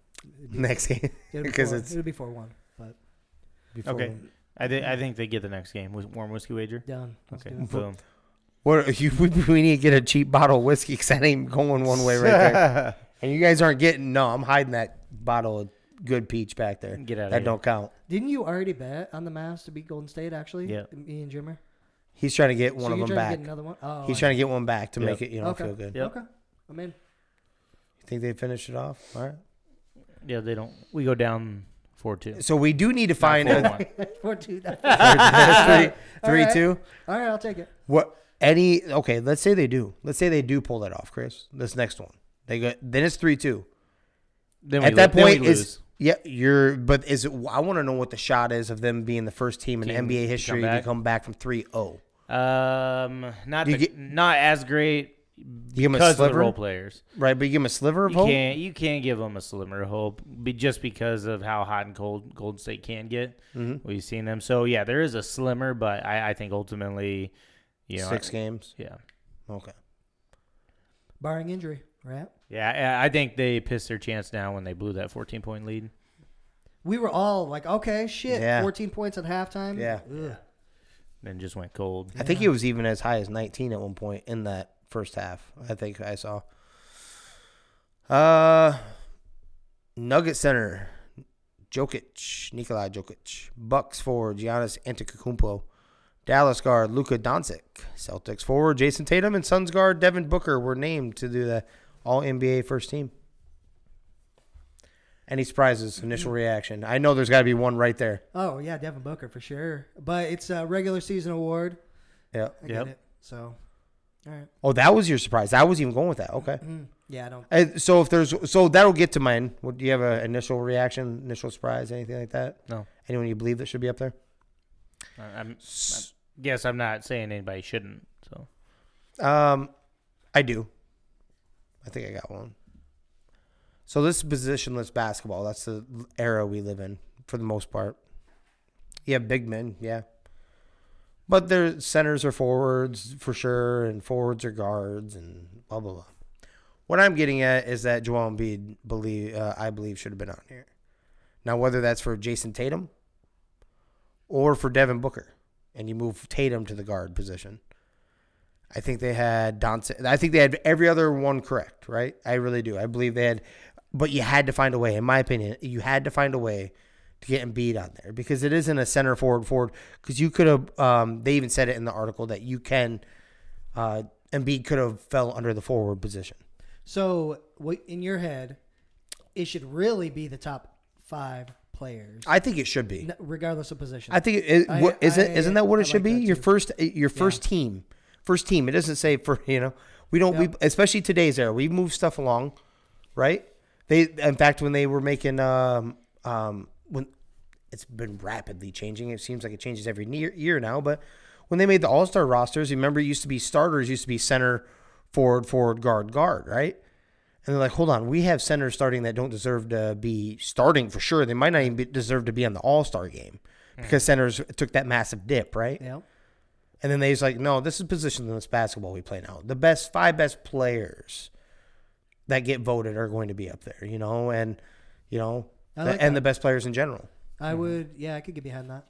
be, next game because it's it'll be four one. But before okay, we- I think I think they get the next game. with Warm whiskey wager. done. Let's Okay, do boom. What you, we, we need to get a cheap bottle of whiskey because that ain't going one way right there. and you guys aren't getting. No, I'm hiding that bottle of good peach back there. Get outta that here. don't count. Didn't you already bet on the Mavs to beat Golden State? Actually, Yeah. Me and Jimmer. He's trying to get one so of you're them trying back. to get another one. Oh, He's I trying to get one back to Yep. make it, you know, Okay. feel good. Yep. Okay, I'm in. You think they finished it off? All right. Yeah, they don't. We go down four two. So we do need to find Four a one. Four two. three, All three right. two. All right, I'll take it. What any? Okay, let's say they do. Let's say they do pull that off, Chris. This next one, they got then it's three two. Then we At lo- that then we point, is lose. yeah, you're. But is it? I want to know what the shot is of them being the first team in Team to NBA come history to back? come back from oh. 3-0. Um, not the, get- not as great You give 'em a because of the role players. Right, but you give them a sliver of You hope. can't you can't give them a slimmer hope, be, just because of how hot and cold Golden State can get. Mm-hmm. We've seen them, so yeah, there is a slimmer, but I, I think ultimately, you know, Six I- games. yeah, Okay. Barring injury, right? yeah, I I think they pissed their chance down when they blew that 14 point lead. We were all like, okay, shit, Yeah. 14 points at halftime. Yeah. Ugh. Then just went cold. I think it was even as high as 19 at one point in that first half. I think I saw. Uh, Nugget Center, Jokic, Nikolai Jokic, Bucks forward Giannis Antetokounmpo, Dallas guard Luka Doncic, Celtics forward Jayson Tatum, and Suns guard Devin Booker were named to do the All NBA first team. Any surprises? Initial reaction? I know there's got to be one right there. Oh yeah, Devin Booker for sure. But it's a regular season award. Yeah. I Yep. get it. So, all right. Oh, that was your surprise. I was even going with that. Okay. Mm, yeah, I don't. Uh, so if there's so that'll get to mine. What, do you have an initial reaction, initial surprise, anything like that? No. Anyone you believe that should be up there? I- I'm, I guess I'm not saying anybody shouldn't. So Um, I do. I think I got one. So this is positionless basketball. That's the era we live in for the most part. Yeah, big men, yeah. But their centers are forwards for sure, and forwards are guards, and blah blah blah. What I'm getting at is that Joel Embiid believe uh, I believe should have been on here. Now, whether that's for Jayson Tatum or for Devin Booker, and you move Tatum to the guard position. I think they had Dante. I think they had every other one correct, right? I really do. I believe they had, but you had to find a way. In my opinion, you had to find a way to get Embiid on there because it isn't a center forward forward. Because you could have. Um, they even said it in the article that you can. Uh, Embiid could have fell under the forward position. So, in your head, it should really be the top five players, I think it should be. regardless of position. I think it, I- what, is it I- isn't that what I it should like be? Your first your first team. First team. It doesn't say for you know, we don't Yep. we especially today's era, we move stuff along, right? They in fact when they were making um um when it's been rapidly changing. It seems like it changes every year, year now, but when they made the all-star rosters, you remember it used to be starters used to be center, forward, forward, guard, guard, right? And they're like, hold on, we have centers starting that don't deserve to be starting for sure. They might not even be, deserve to be on the All Star game because centers took that massive dip, right? yeah. And then they was like, no, this is positionless basketball we play now. The best five best players that get voted are going to be up there, you know, and you know, like and that. the best players in general. I would. Yeah, I could get behind that.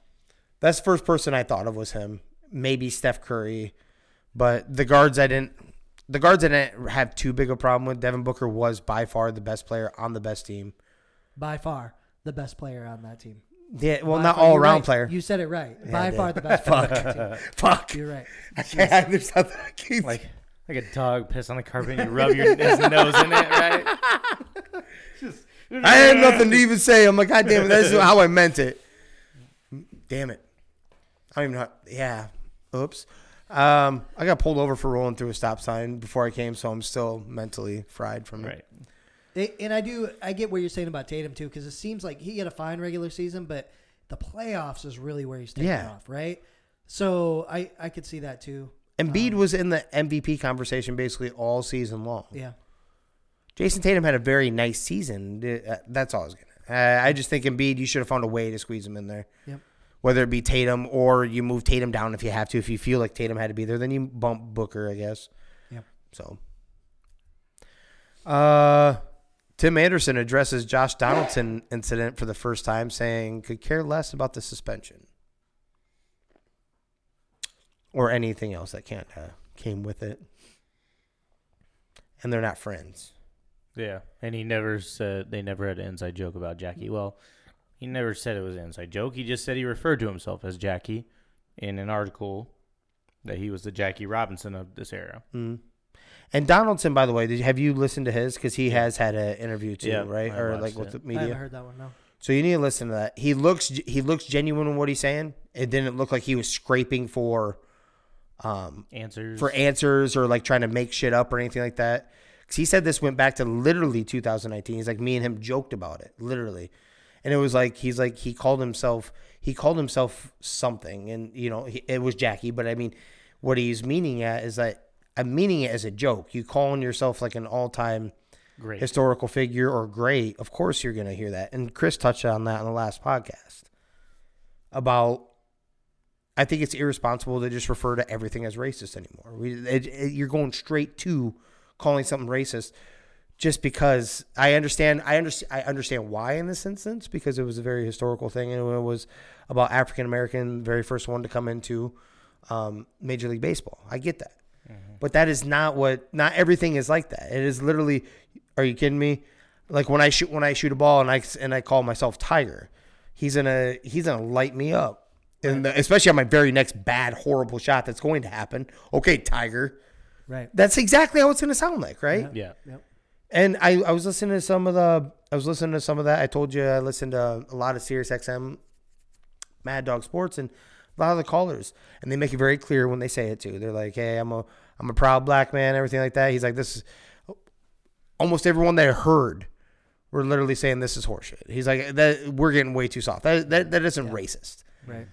That's the first person I thought of was him. Maybe Steph Curry, but the guards I didn't. The guards I didn't have too big a problem with. Devin Booker was by far the best player on the best team. By far, the best player on that team. Yeah, well, By not far- all around right. player. You said it right. I By far the best player on that team. Fuck. You're right. I can't. There's nothing I like like a dog piss on the carpet and you rub your his nose in it, right? I had nothing to even say. I'm like, God damn it, that's how I meant it. Damn it. I don't even know. How, yeah. Oops. Um, I got pulled over for rolling through a stop sign before I came, so I'm still mentally fried from it. Right. It, and I do. I get what you're saying about Tatum too, because it seems like he had a fine regular season, but the playoffs is really where he's taking Yeah. off, right? So I I could see that too. Embiid was in the MVP conversation basically all season long. Yeah. Jayson Tatum had a very nice season. Uh, That's all I was getting. at. Uh, I just think Embiid, you should have found a way to squeeze him in there. Yep. Whether it be Tatum or you move Tatum down if you have to. If you feel like Tatum had to be there, then you bump Booker, I guess. Yep. So, uh, Tim Anderson addresses Josh Donaldson incident for the first time, saying could care less about the suspension or anything else that can't uh, came with it. And they're not friends. Yeah, and he never said they never had an inside joke about Jackie. Well, he never said it was an inside joke. He just said he referred to himself as Jackie in an article that he was the Jackie Robinson of this era. Mm. And Donaldson, by the way, did, have you listened to his? Because he has had an interview too, Yeah, right? I Or watched like with it. the I haven't media. heard that one. No. So you need to listen to that. He looks he looks genuine in what he's saying. It didn't look like he was scraping for um Answers for answers or like trying to make shit up or anything like that. Because he said this went back to literally 2019. He's like me and him joked about it literally, and it was like he's like he called himself he called himself something, and you know he, it was Jackie. But I mean, what he's meaning at is that I'm meaning it as a joke. You calling yourself like an all time great. historical figure or great, of course you're going to hear that. And Chris touched on that in the last podcast about. I think it's irresponsible to just refer to everything as racist anymore. We, it, it- you're going straight to calling something racist just because I understand. I understand. I understand why in this instance because it was a very historical thing and it was about African American, very first one to come into um, Major League Baseball. I get that. But that is not what. Not everything is like that. It is literally. Are you kidding me? Like when I shoot when I shoot a ball and I and I call myself Tiger, he's gonna he's gonna light me up, and the, especially on my very next bad horrible shot that's going to happen. Okay, Tiger. Right. That's exactly how it's gonna sound like, right? yeah. Yep. And I, I was listening to some of the I was listening to some of that. I told you I listened to a lot of Sirius XM Mad Dog Sports and a lot of the callers. And they make it very clear when they say it too. They're like, Hey, I'm a I'm a proud black man, everything like that. He's like, This is almost everyone that I heard were literally saying this is horseshit. He's like that we're getting way too soft. That that, that isn't racist. Right.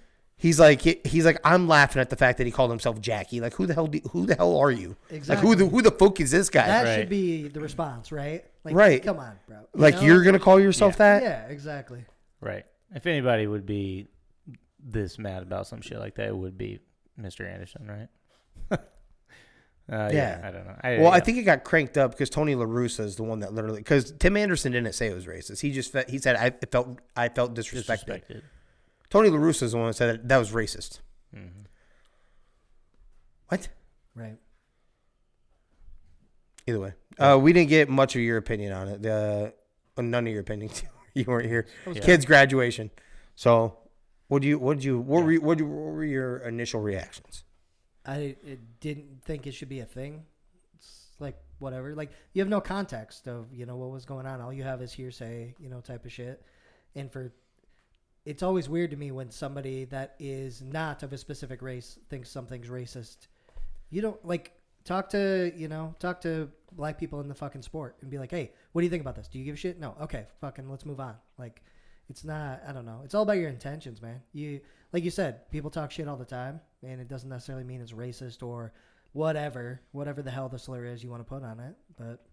He's like he- he's like I'm laughing at the fact that he called himself Jackie. Like who the hell do, who the hell are you? Exactly. Like who the who the fuck is this guy? That Right. should be the response, right? Like, Right. Come on, bro. You like know? you're gonna call yourself that? Yeah, exactly. Right. If anybody would be this mad about some shit like that, it would be Mr. Anderson, right? uh, yeah. Yeah. I don't know. I, Well, I think it got cranked up because Tony La Russa is the one that literally because Tim Anderson didn't say it was racist. He just fe- he said I felt I felt disrespected. disrespected. Tony La Russa is the one that said that, that was racist. Mm-hmm. What? Right. Either way, uh, we didn't get much of your opinion on it. The uh, none of your opinions. you weren't here. Kids graduation. So, what do you? What did you? What were? You, what, do- what were your initial reactions? I it didn't think it should be a thing. It's like whatever. Like you have no context of you know what was going on. All you have is hearsay, you know, type of shit. And for it's always weird to me when somebody that is not of a specific race thinks something's racist. You don't like talk to you know talk to black people in the fucking sport and be like, hey, what do you think about this? Do you give a shit? No. Okay, fucking let's move on. Like it's not. I don't know. It's all about your intentions, man. You like you said, people talk shit all the time, and it doesn't necessarily mean it's racist or whatever, whatever the hell the slur is you want to put on it. But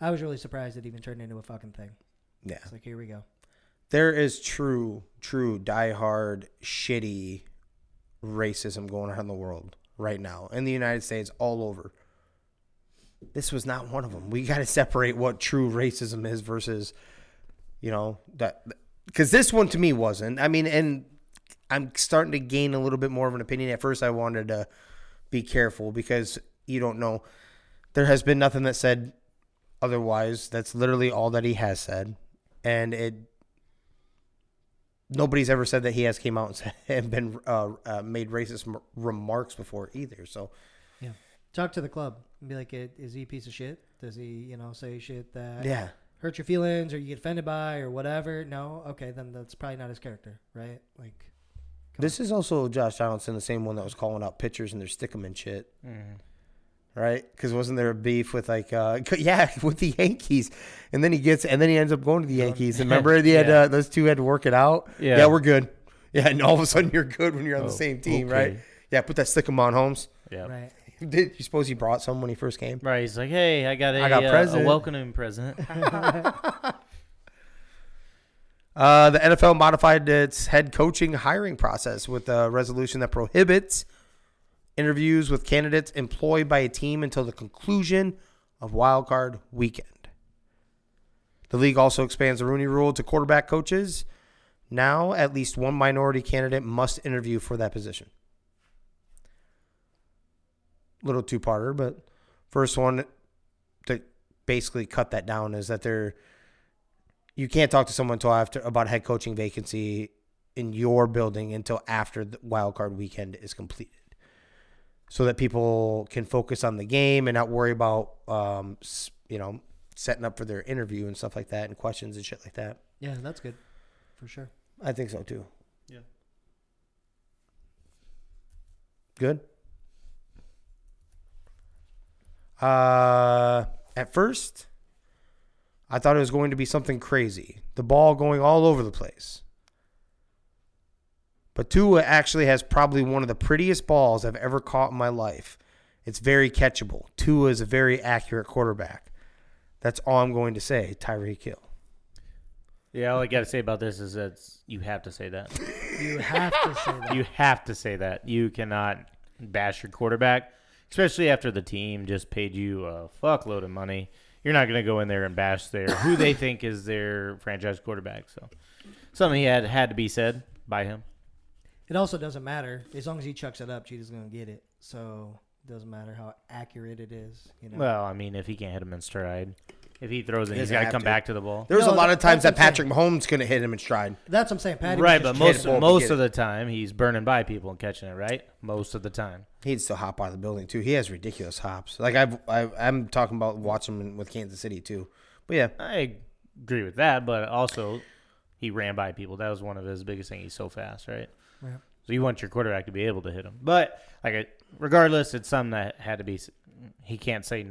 I was really surprised it even turned into a fucking thing. Yeah, It's like here we go. There is true, true, diehard, shitty racism going on in the world right now, in the United States, all over. This was not one of them. We got to separate what true racism is versus, you know, that because this one to me wasn't. I mean, and I'm starting to gain a little bit more of an opinion. At first, I wanted to be careful because you don't know. There has been nothing that said otherwise. That's literally all that he has said, and it nobody's ever said that he has came out and, said, and been uh, uh, made racist m- remarks before either. So Yeah. Talk to the club and be like, is he a piece of shit? Does he, you know, say shit that yeah, hurt your feelings or you get offended by or whatever? No. Okay, then that's probably not his character, right? Like, this is also Josh Donaldson, the same one that was calling out pitchers and their stickum and shit. Right, because wasn't there a beef with like, uh, yeah, with the Yankees, and then he gets, and then he ends up going to the Yankees. And remember, they had Yeah. uh, those two had to work it out. Yeah. yeah, we're good. Yeah, and all of a sudden you're good when you're on Oh, the same team, okay. right? Yeah, put that stickum on Holmes. Yeah. right? Did you suppose he brought some when he first came? Right. He's like, hey, I got a, I got uh, present." a welcoming present. Uh, the NFL modified its head coaching hiring process with a resolution that prohibits interviews with candidates employed by a team until the conclusion of wildcard weekend. The league also expands the Rooney Rule to quarterback coaches. Now, at least one minority candidate must interview for that position. Little two-parter, but first one to basically cut that down is that they're you can't talk to someone until after about head coaching vacancy in your building until after the wild card weekend is completed so that people can focus on the game and not worry about um, you know setting up for their interview and stuff like that and questions and shit like that Yeah, that's good for sure. i think so too Yeah. good uh at first I thought it was going to be something crazy. The ball going all over the place. But Tua actually has probably one of the prettiest balls I've ever caught in my life. It's very catchable. Tua is a very accurate quarterback. That's all I'm going to say. Tyreek Hill. yeah. All I got to say about this is that you have to say that. You have to say that. you have to say that. You cannot bash your quarterback, especially after the team just paid you a fuckload of money. You're not going to go in there and bash their who they think is their franchise quarterback. So something had had to be said by him. It also doesn't matter as long as he chucks it up. Cheetah's gonna get it. So it doesn't matter how accurate it is. You know. Well, I mean, if he can't hit him in stride, If he throws it, he's doesn't got to have come to. back to the ball. There's No, a lot that- of times that that's what I'm Patrick Mahomes couldn't hit him in stride. That's what I'm saying. Patty was Right, just but most hit it, most get of the time he's burning by people and catching it. Right, most of the time. He'd still hop out of the building too. He has ridiculous hops. Like I've, I've I'm talking about watching him with Kansas City too. But yeah, I agree with that, but also he ran by people. That was one of his biggest things. He's so fast, right? Yeah. So you want your quarterback to be able to hit him. But like, regardless, it's something that had to be. He can't say,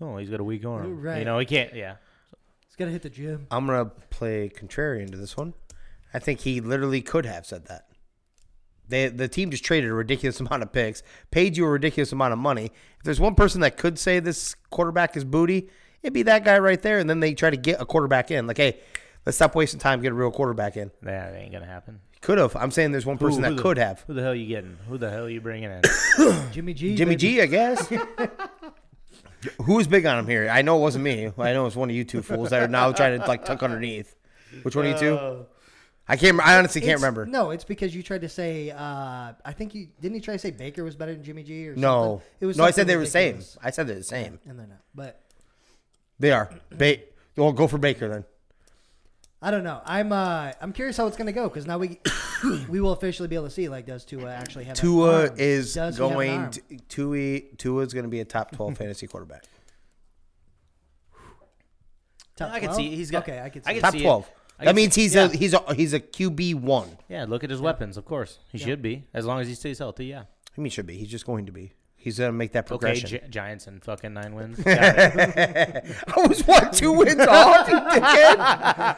"Oh, he's got a weak arm." You know, he can't. Yeah. He's got to hit the gym. I'm gonna play contrarian to this one. I think he literally could have said that. They, the team just traded a ridiculous amount of picks, paid you a ridiculous amount of money. If there's one person that could say this quarterback is booty, it'd be that guy right there. And then they try to get a quarterback in. Like, hey, let's stop wasting time, get a real quarterback in. That ain't gonna happen. Could have. I'm saying there's one person Who- who that the- could have. Who the hell are you getting? Who the hell are you bringing in? Jimmy G. Jimmy baby. G, I guess. Who's big on him here? I know it wasn't me. I know it was one of you two fools that are now trying to like tuck underneath. Which one of you two? I can't. I honestly can't It's- remember. No, it's because you tried to say. Uh, I think you didn't. You try to say Baker was better than Jimmy G or No, something? It was. no. I said they were the same. I said they're the same. and they're not. But They are. Ba- well, go for Baker then. I don't know. I'm. Uh, I'm curious how it's gonna go because now we we will officially be able to see like does Tua actually have an Tua arm? is Does he have an going. arm? To, Tua Tua is going to be a top twelve fantasy quarterback. Top I can 12? see he's got. Okay, I can see. I can Top see it. twelve. I That can means he's yeah. a he's a he's a QB one. Yeah, look at his weapons. Of course, he should be as long as he stays healthy. Yeah. I mean, he should be. He's just going to be. He's going to make that Okay, progression. Gi- Giants and fucking nine wins. Got it. I was what two wins off, you dickhead.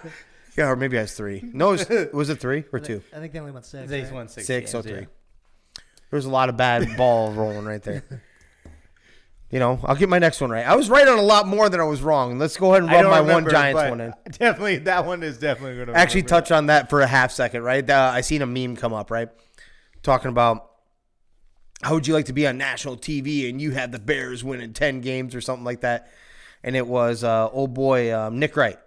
Yeah, or maybe I was three. No, it was, was it three or two? I think they only went six. They right? won six. Six, so games, yeah. three. There was a lot of bad ball rolling right there. You know, I'll get my next one right. I was right on a lot more than I was wrong. Let's go ahead and I rub don't my remember, one Giants but one in. Definitely, that one is definitely going to Actually, touch on that for a half second, right? Uh, I seen a meme come up, right? Talking about how would you like to be on national TV and you had the Bears winning 10 games or something like that. And it was uh, old boy um, Nick Wright.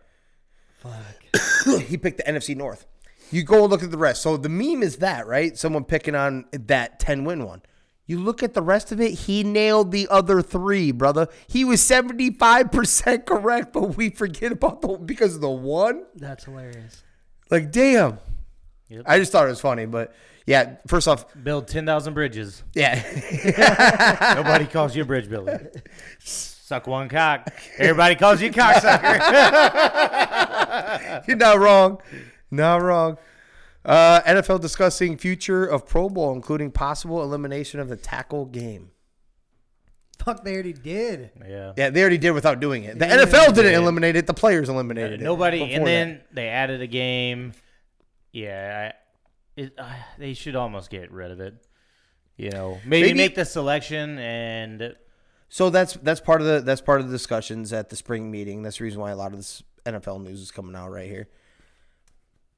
Fuck. he picked the NFC North. You go and look at the rest. So the meme is that, right? Someone picking on that 10 win one. You look at the rest of it, he nailed the other three, brother. He was 75% correct, but we forget about the because of the one. That's hilarious. Like, damn. Yep. I just thought it was funny, but yeah, first off, build ten thousand bridges. yeah. Nobody calls you a bridge builder. Suck one cock. Everybody calls you a cocksucker. You're not wrong. Not wrong. Uh, NFL discussing future of Pro Bowl, including possible elimination of the tackle game. Fuck, they already did. yeah. Yeah, they already did without doing it. The Yeah, NFL didn't did. eliminate it. The players eliminated it. Nobody, before and that. then they added a game. Yeah, I, it, uh, they should almost get rid of it. You know, maybe, Maybe- make the selection and So that's that's part of the that's part of the discussions at the spring meeting. That's the reason why a lot of this NFL news is coming out right here.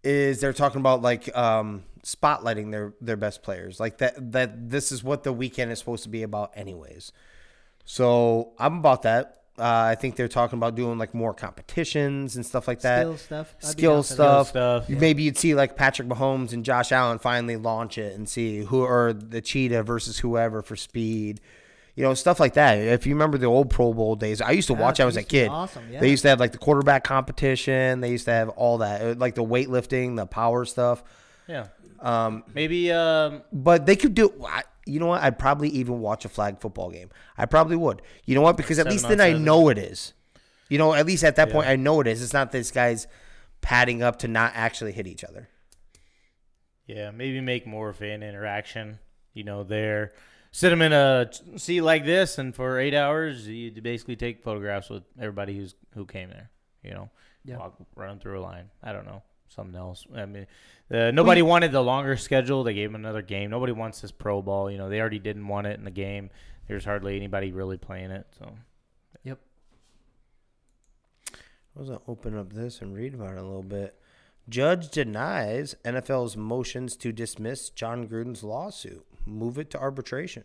Is they're talking about like um, spotlighting their their best players, like that that this is what the weekend is supposed to be about, anyways. So I'm about that. Uh, I think they're talking about doing like more competitions and stuff like that. Skill stuff. I'd Skill down for that. stuff. stuff. You- Maybe you'd see like Patrick Mahomes and Josh Allen finally launch it and see who or the cheetah versus whoever for speed. You know, stuff like that. If you remember the old Pro Bowl days, I used to Yeah, watch. it I was a used to be kid. awesome, yeah. They used to have like the quarterback competition. They used to have all that, uh, like the weightlifting, the power stuff. yeah, Um, maybe um, but they could do. I, you know what? I'd probably even watch a flag football game. I probably would. You know what? Because at least on then I know it is. You know, at least at that Yeah. point I know it is. It's not this guy's padding up to not actually hit each other. yeah, maybe make more of an interaction. You know, there, sit them in a seat like this, and for eight hours, you basically take photographs with everybody who's who came there. You know, Yeah. walk, run through a line. I don't know something else. I mean, uh, nobody wanted the longer schedule. They gave them another game. Nobody wants this pro ball. You know, they already didn't want it in the game. There's hardly anybody really playing it. So Yep. I was gonna open up this and read about it a little bit. Judge denies NFL's motions to dismiss Jon Gruden's lawsuit. Move it to arbitration.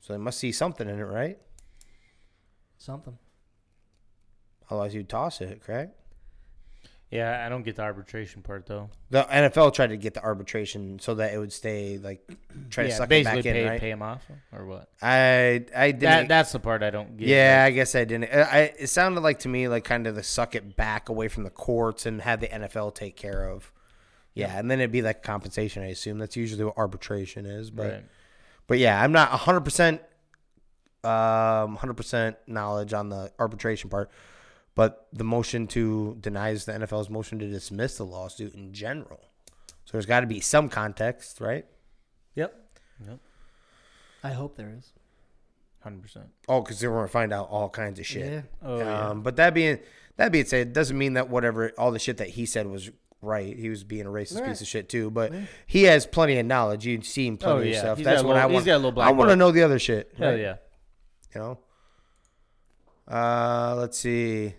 So they must see something in it, right? Something. Otherwise, you'd toss it, correct? Yeah, I don't get the arbitration part though. The NFL tried to get the arbitration so that it would stay like try to yeah, suck it basically back pay in, right? pay him off or what? I I didn't. That that's the part I don't get. yeah, Like, I guess I didn't. I, I- it sounded like to me like kind of the suck it back away from the courts and have the NFL take care of. Yeah, and then it'd be like compensation. I assume that's usually what arbitration is. But right. but yeah, I'm not 100 percent um 100 percent knowledge on the arbitration part. But the motion to denies the NFL's motion to dismiss the lawsuit in general. So there's got to be some context, right? Yep. Yep. I hope there is. Hundred percent. Oh, because they're going to find out all kinds of shit. Yeah. Oh yeah. Um, but that being that being said, it doesn't mean that whatever all the shit that he said was right. He was being a racist Right. piece of shit too. But he has plenty of knowledge. You've seen plenty Oh, of yeah. stuff. He's That's what little- I he's want. got a little black I want to know the other shit. Hell right? yeah. You know. Uh, let's see.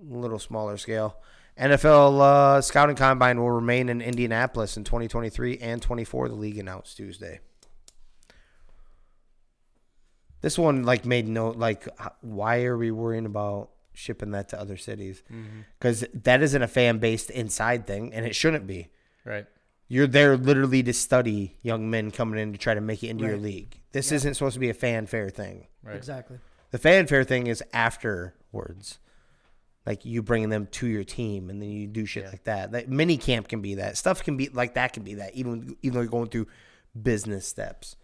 A little smaller scale. NFL uh, scouting combine will remain in Indianapolis in 2023 and 24. The league announced Tuesday. This one like made no like why are we worrying about shipping that to other cities? Mm-hmm. Because that isn't a fan based inside thing, and it shouldn't be. Right. You're there literally to study young men coming in to try to make it into your league. This isn't supposed to be a fanfare thing. Right. Exactly. The fanfare thing is afterwards. Like you bringing them to your team and then you do shit like that. That mini camp can be that. Stuff can be like that can be that. Even even though you're going through business steps.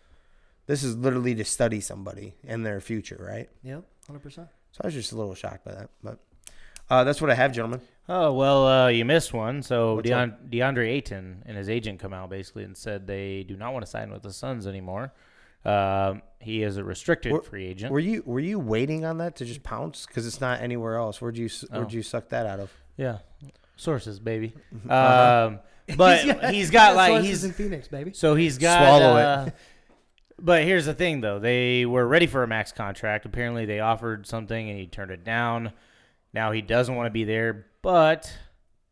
This is literally to study somebody and their future, right? Yep. Hundred percent. So I was just a little shocked by that. But uh, that's what I have, gentlemen. Oh well, uh, you missed one. So Deon- DeAndre Ayton and his agent come out basically and said they do not want to sign with the Suns anymore. Um, he is a restricted Were- free agent. Were you were you waiting on that to just pounce because it's not anywhere else? Where'd you where'd Oh. you suck that out of? yeah, sources, baby. Uh-huh. Um, but he's got like he's in Phoenix, baby. So he's got. Swallow it. But here's the thing, though. They were ready for a max contract. Apparently, they offered something and he turned it down. Now he doesn't want to be there, but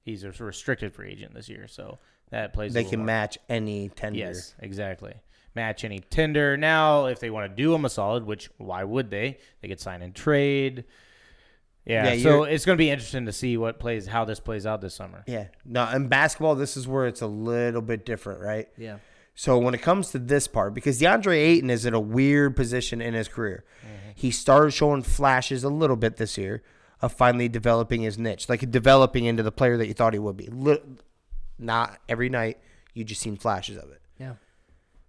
he's a restricted free agent this year, so that plays. They little can more. match any tender. Yes, exactly. Match any tender. Now, if they want to do him a solid, which why would they? They could sign and trade. Yeah, Yeah, so it's going to be interesting to see what plays, how this plays out this summer. Yeah. No, in basketball, this is where it's a little bit different, right? Yeah. So when it comes to this part, because DeAndre Ayton is in a weird position in his career, Mm-hmm. he started showing flashes a little bit this year of finally developing his niche, like developing into the player that you thought he would be. Not every night, you just seen flashes of it. Yeah.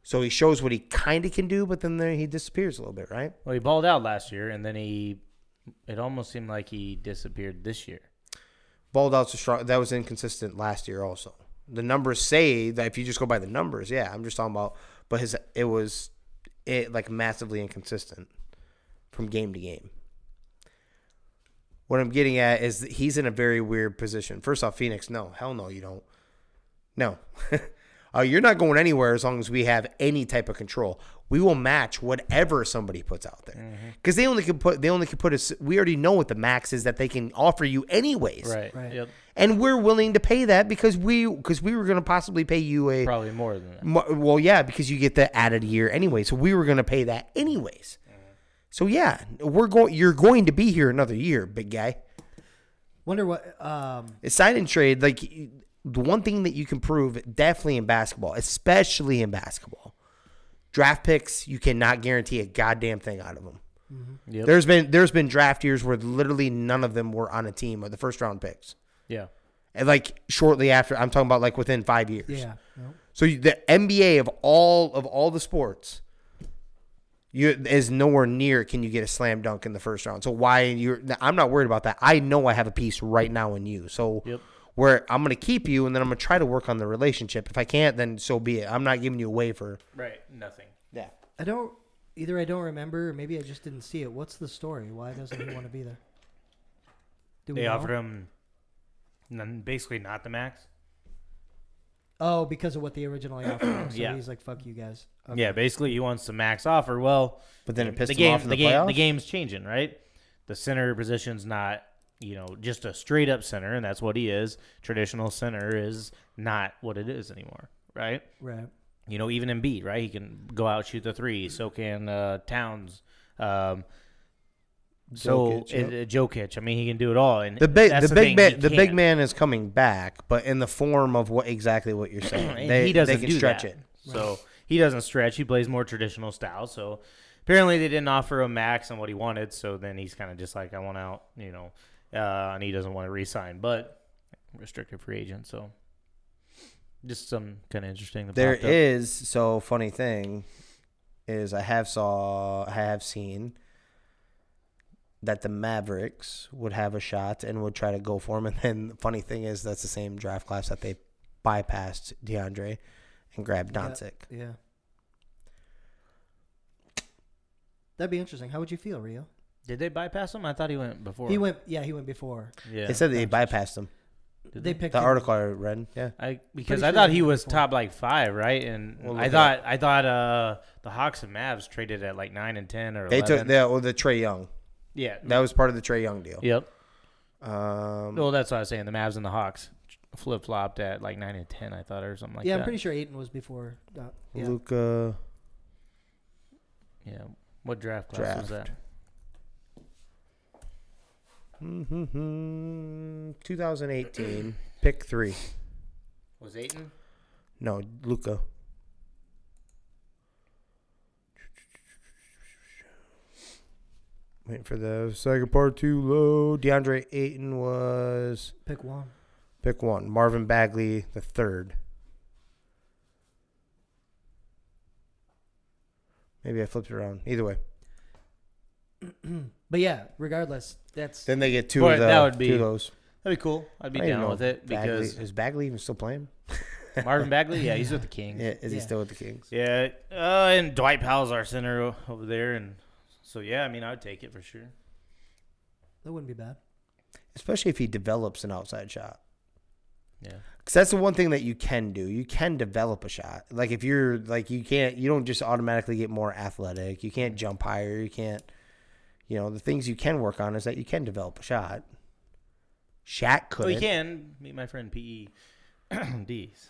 So he shows what he kind of can do, but then there he disappears a little bit, right? Well, he balled out last year, and then he. It almost seemed like he disappeared this year. Balled out's a strong. That was inconsistent last year also. The numbers say that if you just go by the numbers, yeah, I'm just talking about. But his it was it like massively inconsistent from game to game. What I'm getting at is that he's in a very weird position. First off, Phoenix, no, hell no, you don't. No. uh, you're not going anywhere as long as we have any type of control. We will match whatever somebody puts out there. Because they only can put they only can put us we already know what the max is that they can offer you anyways. Right. Right. Yep. And we're willing to pay that because we because we were going to possibly pay you a Probably more than that. Mo- Well, yeah, because you get the added year anyway. So we were going to pay that anyways. So yeah, we're going. You're going to be here another year, big guy. Wonder what. Um. It's sign and trade. Like the one thing that you can prove, definitely in basketball, especially in basketball, draft picks. You cannot guarantee a goddamn thing out of them. Yep. There's been there's been draft years where literally none of them were on a team or the first round picks. Yeah. And like shortly after, I'm talking about like within five years. Yeah. No. So you- the NBA of all of all the sports, you is nowhere near. Can you get a slam dunk in the first round? So why you're? I'm not worried about that. I know I have a piece right now in you. So Yep. where I'm gonna keep you, and then I'm gonna try to work on the relationship. If I can't, then so be it. I'm not giving you away for. Right. Nothing. Yeah. I don't. Either I don't remember, or maybe I just didn't see it. What's the story? Why doesn't he want to be there? Do we They know? offered him none, basically not the max. Oh, because of what the original offer him. So Yeah. he's like, "Fuck you guys." Okay. Yeah, basically he wants the max offer. Well, But then it pissed the him game, off in the, the, game, playoffs. the game's changing, right? The center position's not, you know, just a straight up center, and that's what he is. Traditional center is not what it is anymore, right? Right. You know, even in beat, right? He can go out shoot the three. So can uh, Towns. Um, So Jokic, it, yep. uh, Jokic, I mean, he can do it all. And The big, that's the, big man, the big man is coming back, but in the form of what exactly what you're saying. they, he doesn't they can do stretch that. it. So he doesn't stretch. He plays more traditional style. So apparently they didn't offer him max on what he wanted. So then he's kind of just like, I want out, you know, uh, and he doesn't want to resign, but restricted free agent. So just some kind of interesting. There up. so funny thing is I have saw I have seen that the Mavericks would have a shot and would try to go for him, and then the funny thing is that's the same draft class that they bypassed DeAndre and grabbed Yeah. Doncic. Yeah. That'd be interesting. How would you feel, Rio? Did they bypass him? I thought he went before. He went. Yeah, he went before. Yeah. They said they bypassed him. Did They picked The him. article I read, yeah. I because Pretty I sure thought he was before. top like five, right? And We'll I look it thought I thought uh the Hawks and Mavs traded at like nine and ten or They 11. took the well, the Trae Young. Yeah. That was part of the Trae Young deal. Yep. Um, Well, that's what I was saying. The Mavs and the Hawks flip flopped at like nine and ten, I thought, or something like that. yeah, that. I'm pretty sure Ayton was before. Uh, yeah. Luka. Yeah. What draft class was that? Draft. Mm-hmm. 2018, pick three. Was Ayton? No, Luka. Waiting for the second part too low. DeAndre Ayton was Pick one. pick one. Marvin Bagley the third. Maybe I flipped it around. Either way, But yeah, regardless, that's then they get two But of the that would be- two of those. That'd be cool. I'd be I don't even down know with it if Bagley- because is Bagley even still playing? Marvin Bagley, yeah, he's with the Kings. Yeah, is he Yeah. still with the Kings? Yeah, uh, and Dwight Powell's our center o- over there, and so yeah, I mean, I'd take it for sure. that wouldn't be bad. Especially if he develops an outside shot. Yeah, Because that's the one thing that you can do. You can develop a shot. Like if you're like you can't, you don't just automatically get more athletic. You can't jump higher. You can't, you know, the things you can work on is that you can develop a shot. Shaq could. well, you can meet my friend PE D's.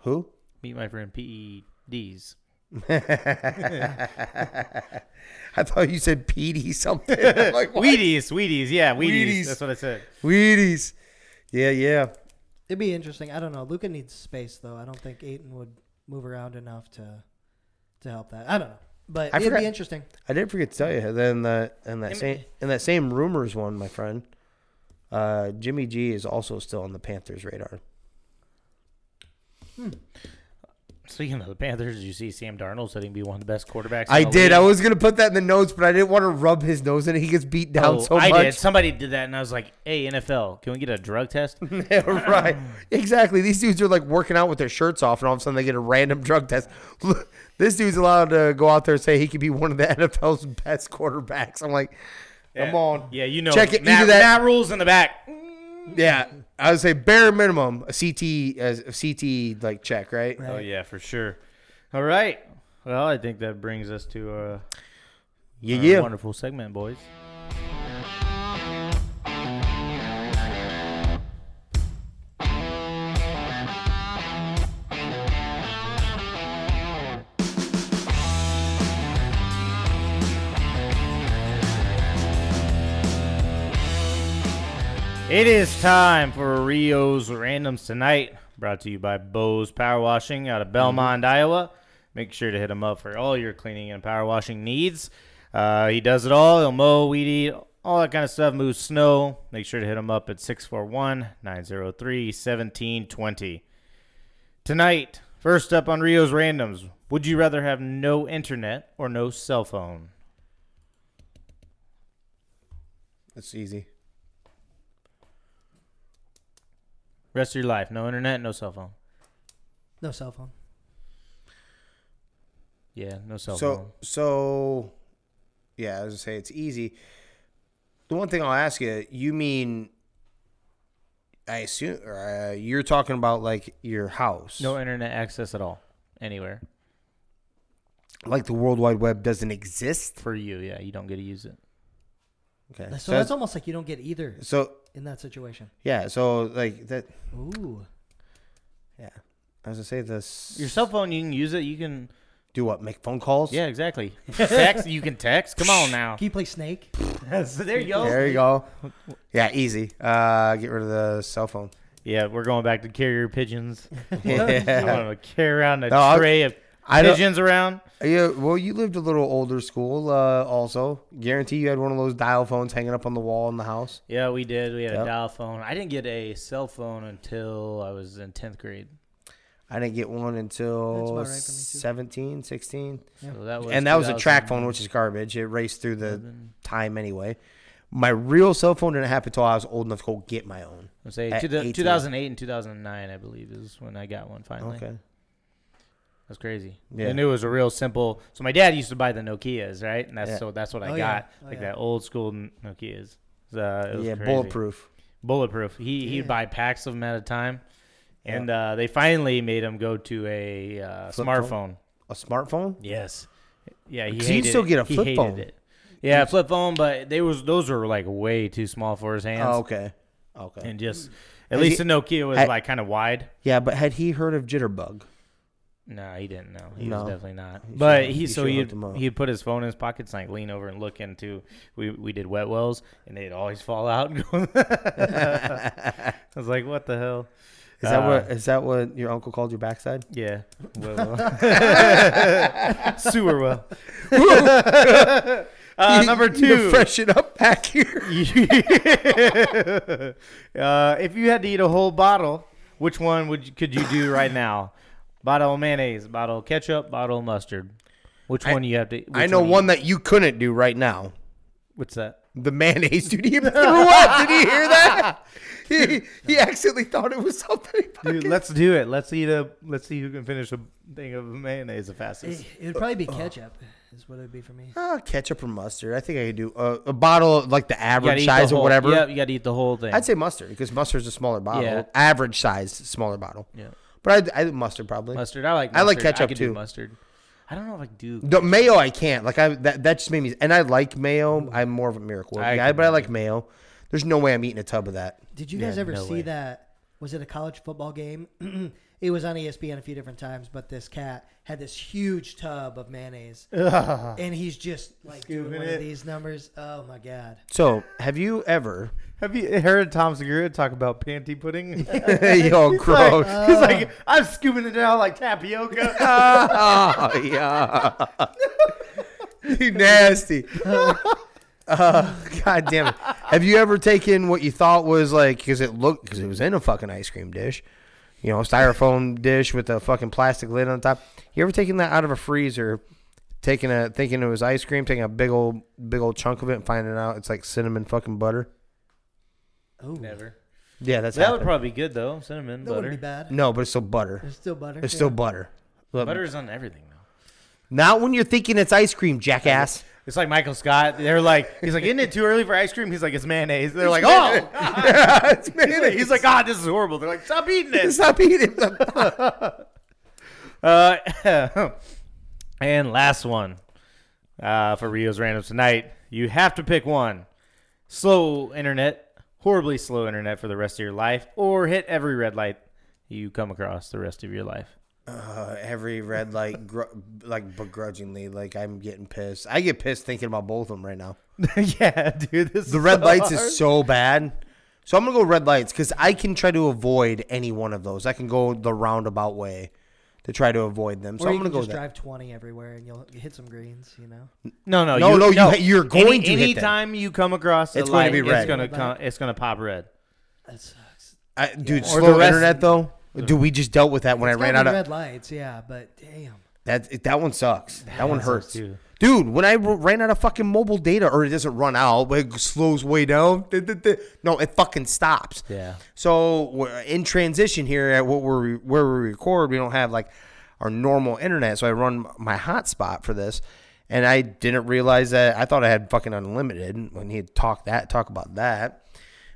Who? Meet my friend PE D's. I thought you said Petey something. I'm like, what? Wheaties, Wheaties, yeah, Wheaties. Wheaties. That's what I said. Wheaties. Yeah, yeah. It'd be interesting. I don't know. Luka needs space though. I don't think Ayton would move around enough to to help that. I don't know. But I it'd forgot- be interesting. I did forget to tell you that in that in that same in that same rumors one, my friend, uh, Jimmy G is also still on the Panthers radar. Speaking of the Panthers, did you see Sam Darnold said he'd be one of the best quarterbacks? I did. league? I was gonna put that in the notes, but I didn't want to rub his nose in it. He gets beat down Oh, so I much. did. Somebody did that, and I was like, "Hey, NFL, can we get a drug test?" Yeah, right. Exactly. These dudes are like working out with their shirts off, and all of a sudden they get a random drug test. Look, this dude's allowed to go out there and say he could be one of the NFL's best quarterbacks. I'm like, come on. Yeah, you know, Check it. Matt, Either that- Matt rules in the back. Yeah, I would say bare minimum a CT, as a CT like check, right? Right. Oh yeah, for sure. All right. Well, I think that brings us to uh, Yeah, yeah. wonderful segment, boys. It is time for Rio's Randoms tonight, brought to you by Bose Power Washing out of Belmont, Iowa. Make sure to hit him up for all your cleaning and power washing needs. Uh, he does it all. He'll mow, weed eat, all that kind of stuff, moves snow. Make sure to hit him up at 641 903 1720. Tonight, first up on Rio's Randoms, would you rather have no internet or no cell phone? That's easy. Rest of your life, no internet, no cell phone. No cell phone. Yeah, no cell So, phone. so, so, yeah, as I say, it's easy. The one thing I'll ask you, you mean, I assume, uh, you're talking about like your house. No internet access at all, anywhere Like the World Wide Web doesn't exist. for you. Yeah, you don't get to use it. Okay. So, So, that's almost like you don't get either so in that situation. yeah, so like that, Ooh. yeah. As I was gonna say this. Your cell phone, you can use it. You can Do what? Make phone calls? Yeah, exactly. text. You can text. Come on now. Can you play Snake? so there you go. There you go. Yeah, easy. Uh, get rid of the cell phone. Yeah, we're going back to carrier pigeons. I Yeah. want to carry around a No, I- tray of I don't- pigeons around. yeah. Well, you lived a little older school. Uh, also, guarantee you had one of those dial phones hanging up on the wall in the house. Yeah, we did. We had Yep. a dial phone. I didn't get a cell phone until I was in 10th grade. I didn't get one until about right for me, too. 17, 16. So that was and that was a track phone, which is garbage. It raced through the time anyway. My real cell phone didn't happen until I was old enough to go get my own. I'd say two, 2008 and 2009, I believe, is when I got one finally. Okay. That's crazy. Yeah. And it was a real simple. So my dad used to buy the Nokias, right? And that's Yeah. so that's what I Oh, got, yeah. Oh, like yeah. that old school Nokias. Uh, it was Yeah, crazy. bulletproof. Bulletproof. He Yeah. he'd buy packs of them at a time, and uh, they finally made him go to a uh, smartphone. phone? A smartphone? Yes. Yeah, he 'Cause you hated still it. get a He flip hated phone. It. Yeah, flip phone, but they was those were like way too small for his hands, Oh, okay. Okay. and just at Has least he- the Nokia was had- like kind of wide. yeah, but had he heard of Jitterbug? No, he didn't know. He No. was definitely not. He but should've- he he so should've he'd, hooked him up. he'd put his phone in his pockets and like lean over and look into. We we did wet wells and they'd always fall out. And go I was like, what the hell? Is that Uh, what is that what your uncle called your backside? Yeah, wet well. sewer well. uh, number You need to two. freshen up back here. uh, if you had to eat a whole bottle, which one would you, could you do right now? Bottle of mayonnaise, bottle of ketchup, bottle of mustard. Which I- one you have to? I which know you- one that you couldn't do right now. What's that? The mayonnaise, dude. He even threw up. Did you hear that? He he accidentally thought it was something. Dude, fucking- let's do it. Let's eat a. Let's see who can finish a thing of mayonnaise the It, fastest. it would probably be ketchup. Is what it would be for me. Ah, ketchup or mustard. I think I could do a, a bottle of like the You gotta average eat the size or whatever. Yeah, you got to eat the whole thing. I'd say mustard because mustard's a smaller bottle. Yeah. Average size, smaller bottle. yeah, But I I mustard probably. mustard. I like. I like ketchup, could too. Do mustard. I don't know if I do. The mayo I can't. Like I that that just made me. And I like mayo. I'm more of a miracle I guy, but I like mayo. There's no way I'm eating a tub of that. Did you Yeah, guys ever no see way. that? Was it a college football game? it was on ESPN a few different times, but this cat had this huge tub of mayonnaise, and he's just like doing one it. of these numbers. Oh my god! So have you ever? Have you heard Tom Segura talk about panty pudding? Yo, gross. He's like, I'm scooping it down like tapioca. oh yeah. you nasty. Uh, God damn it. Have you ever taken what you thought was like, because it looked, because it was in a fucking ice cream dish, you know, styrofoam dish with a fucking plastic lid on top? You ever taken that out of a freezer, taking a, thinking it was ice cream, taking a big old, big old chunk of it and finding out it's like cinnamon fucking butter? Oh, Never. Yeah, that's That would probably be good though. Cinnamon that butter. wouldn't be bad. No, but it's still butter. There's still butter. It's yeah. still butter. Look, Butter is on everything though. Not when you're thinking it's ice cream, jackass. It's like Michael Scott. They're like, he's like, isn't it too early for ice cream? He's like, it's mayonnaise. They're like, oh, it's mayonnaise. he's like, God, this is horrible. They're like, stop eating it. Stop eating. Uh, and last one uh, for Rio's randoms tonight. You have to pick one: slow internet, horribly slow internet for the rest of your life, or hit every red light you come across the rest of your life. Uh, every red light, gr- like begrudgingly, like I'm getting pissed. I get pissed thinking about both of them right now. yeah, dude. This The red lights is so bad. So I'm gonna go red lights because I can try to avoid any one of those. I can go the roundabout way to try to avoid them. So Or I'm gonna can go just with drive 20 everywhere and you'll hit some greens. You know. No, no, No, no, you ha- you're going Any, to hit them. anytime you come across a It's going to light, be red. It's gonna Red come, it's gonna pop red. That sucks. I, dude, Or slow the rest- internet though. Dude, we just dealt with that when It's I ran out of red lights. Yeah, but damn. that. That one sucks. That, one hurts. too. Dude, when I r- ran out of fucking mobile data, or it doesn't run out, but it slows way down. No, it fucking stops. Yeah. So we're in transition here at what we're where we record, we don't have like our normal internet. So I run my hotspot for this, and I didn't realize that I thought I had fucking unlimited when he had talked that talk about that.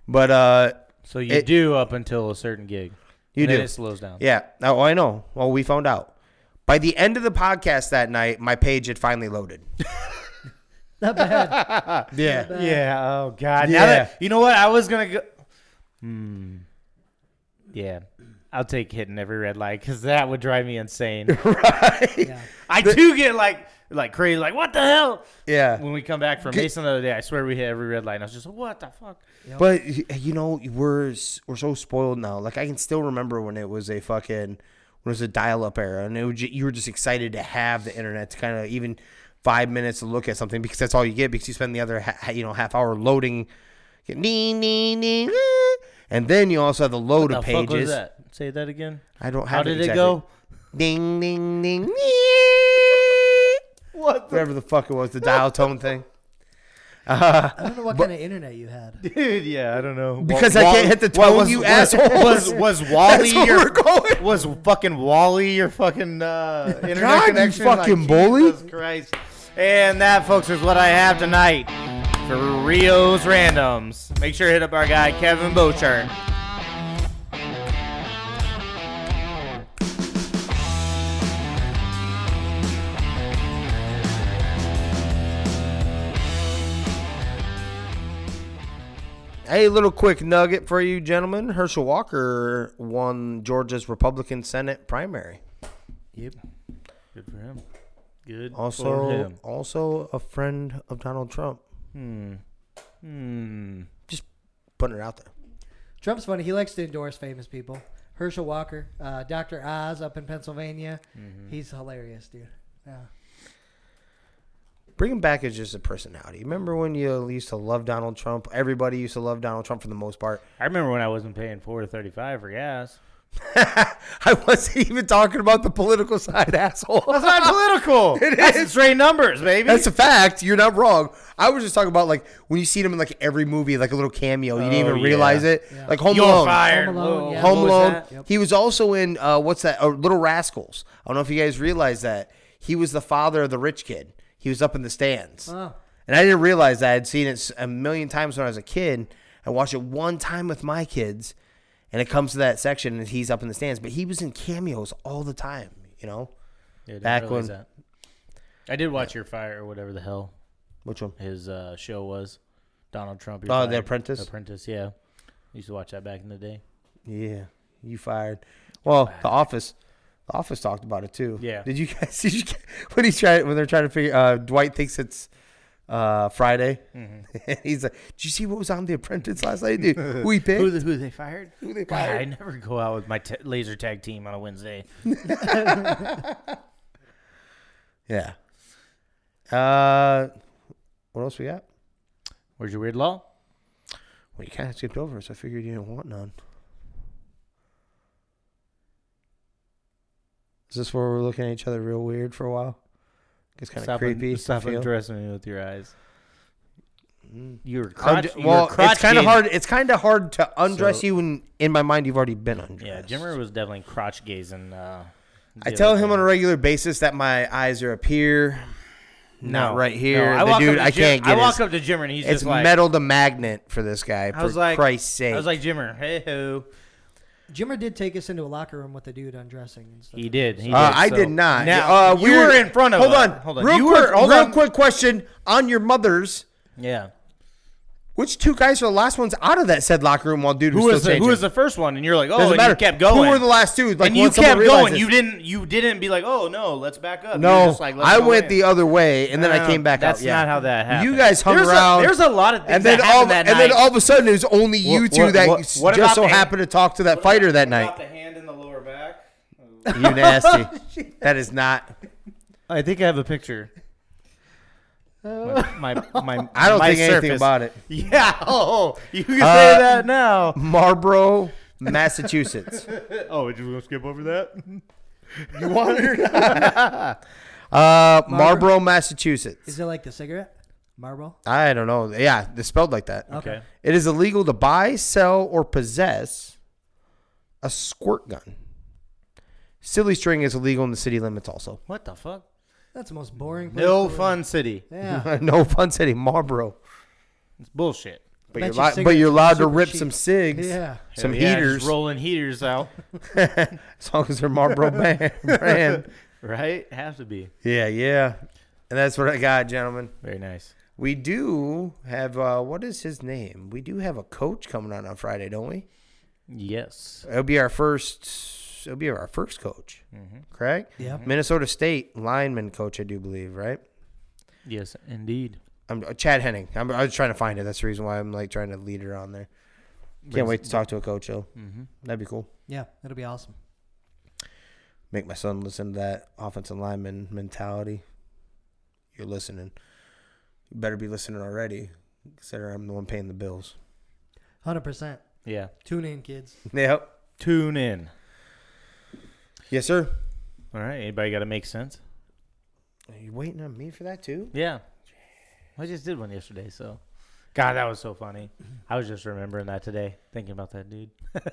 But uh, So you It- do up until a certain gig. You and then do. It slows down. yeah, oh I know. Well, we found out by the end of the podcast that night, my page had finally loaded. Not bad. Yeah, Yeah. Oh God. Yeah. Now that you know what, I was gonna go. Hmm. Yeah. I'll take hitting every red light because that would drive me insane. right? Yeah. I do get like like crazy, like what the hell? Yeah. When we come back from Get- Mason the other day, I swear we hit every red light. And I was just like, what the fuck? But you know, we're we're so spoiled now. Like I can still remember when it was a fucking when it was a dial-up era, and it was you were just excited to have the internet to kind of even five minutes to look at something because that's all you get because you spend the other ha- you know half hour loading, ding ding ding, and then you also have the load The of fuck was pages. that? Say that again. I don't have How it did it exactly. go? Ding ding ding. What? Whatever the fuck it was, the dial tone thing. I don't know what kind of internet you had. Dude, yeah, I don't know. Because I can't hit the tone, was, you assholes. Was was Wally That's where your we're going. was fucking Wally your fucking uh, internet God, you connection? fucking bully. Jesus Christ! And that, folks, is what I have tonight for Rio's randoms. Make sure to hit up our guy Kevin Bochart. Hey, little quick nugget for you, gentlemen. Herschel Walker won Georgia's Republican Senate primary. Yep. Good for him. Good for Also, him. also a friend of Donald Trump. Hmm. Hmm. Just putting it out there. Trump's funny. He likes to endorse famous people. Herschel Walker, uh, Dr. Oz up in Pennsylvania. Mm-hmm. He's hilarious, dude. Yeah. Bring him back as just a personality. Remember when you used to love Donald Trump? Everybody used to love Donald Trump for the most part. I remember when I wasn't paying four to thirty-five for gas. I wasn't even talking about the political side, asshole. That's not political. It That's is. straight numbers, baby. That's a fact. You're not wrong. I was just talking about like when you see him in like every movie, like a little cameo. You didn't Oh, even yeah. realize it. Yeah. Like Home You're Alone. fired. Home Alone, Whoa, yeah. Home what was Alone. that? Yep. He was also in uh, what's that? Uh, Little Rascals. I don't know if you guys realize that he was the father of the rich kid. He was up in the stands, Oh, and I didn't realize that. I'd seen it a million times when I was a kid. I watched it one time with my kids, and it comes to that section, and he's up in the stands. But he was in cameos all the time. You know Yeah, I back when- that. I did watch your fire or whatever the hell which one? his uh, show was. Donald Trump. You're Oh, The Fired. Apprentice? The Apprentice. Yeah, used to watch that back in the day. Yeah, you fired. Well, The Office. The Office talked about it too. Yeah. Did you guys? Did you when he's trying when they're trying to figure? Uh, Dwight thinks it's uh, Friday. Mm-hmm. he's like, "Did you see what was on The Apprentice last night, dude? Who he picked? Who, the, who they fired? Who they God, I never go out with my t- laser tag team on a Wednesday. Yeah. Uh, what else we got? Where's your weird law? Well, you kind of skipped over, so I figured you didn't want none. Is this where we're looking at each other real weird for a while? It's kind of creepy. un- stop I feel. undressing me with your eyes. Mm. You're I'm crotch. ju- you're well, crotch it's kind of hard. It's kind of hard to undress So- you when in my mind you've already been undressed. Yeah, Jimmer was definitely crotch gazing. Uh, I the tell other him on day. a regular basis that my eyes are up here, not No, right here. no, I The walk dude, up to I Jim- can't I walk his- up to Jimmer and he's It's just like, metal to magnet for this guy. I was like, Christ's sake. I was like, Jimmer, hey ho. Jimmer did take us into a locker room with a dude undressing and stuff. He did. He Uh, did, I so- did not. Now uh, you were in front of. Hold us. on. Hold on. Real you quick. were. Hold real on. quick question on your mother's. Yeah. Which two guys are the last ones out of that said locker room while dude was Who was still the, changing? who was the first one? And you're like, oh, Doesn't and matter. you kept going. Who were the last two? Like and you kept going. You didn't. You didn't be like, oh no, let's back up. No, just like, I went in. the other way, and then I came back That's out. Yeah. not how that happened. You guys hung there's around. A, there's a lot of things and then that all, that and night. then all of a sudden, it was only you What- two what- that what- what just so the- happened to talk to that fighter that night. the hand in the lower back. You nasty. Oh, that is not. I think I have a picture. My, my, my I don't my think anything about it. Yeah. Oh, you can Uh, say that now. Marlboro, Massachusetts. Oh, did you gonna skip over that? you want it or not? Uh, Marlboro, Massachusetts. Is it like the cigarette? Marlboro? I don't know. Yeah, it's spelled like that. Okay. It is illegal to buy, sell, or possess a squirt gun. Silly string is illegal in the city limits also. What the fuck? That's the most boring. place No to live. fun city. Yeah. no fun city, Marlboro. It's bullshit. But Bet you're, your li- but you're are allowed to super rip cheap. some cigs, Yeah. some Hell yeah, just heaters, rolling heaters out. as long as they're Marlboro brand. brand. right? Have to be. Yeah, yeah. And that's what I got, gentlemen. Very nice. We do have uh what is his name? We do have a coach coming on on Friday, don't we? Yes. It'll be our first. It'll be our first coach, correct? Yeah. Minnesota State lineman coach, I do believe, right? Yes, indeed. I'm uh, Chad Henning. I'm, I was trying to find it. That's the reason why I'm like trying to lead her on there. Can't wait to talk to a coach though. Mm-hmm. That'd be cool. Yeah, it'll be awesome. Make my son listen to that offensive lineman mentality. You're listening. You better be listening already. Consider I'm the one paying the bills. Hundred percent. Yeah. Tune in, kids. Yep. Tune in. Yes, sir. All right. Anybody got to make sense? Are you waiting on me for that too? Yeah. I just did one yesterday, so. God, that was so funny. I was just remembering that today, thinking about that dude. Did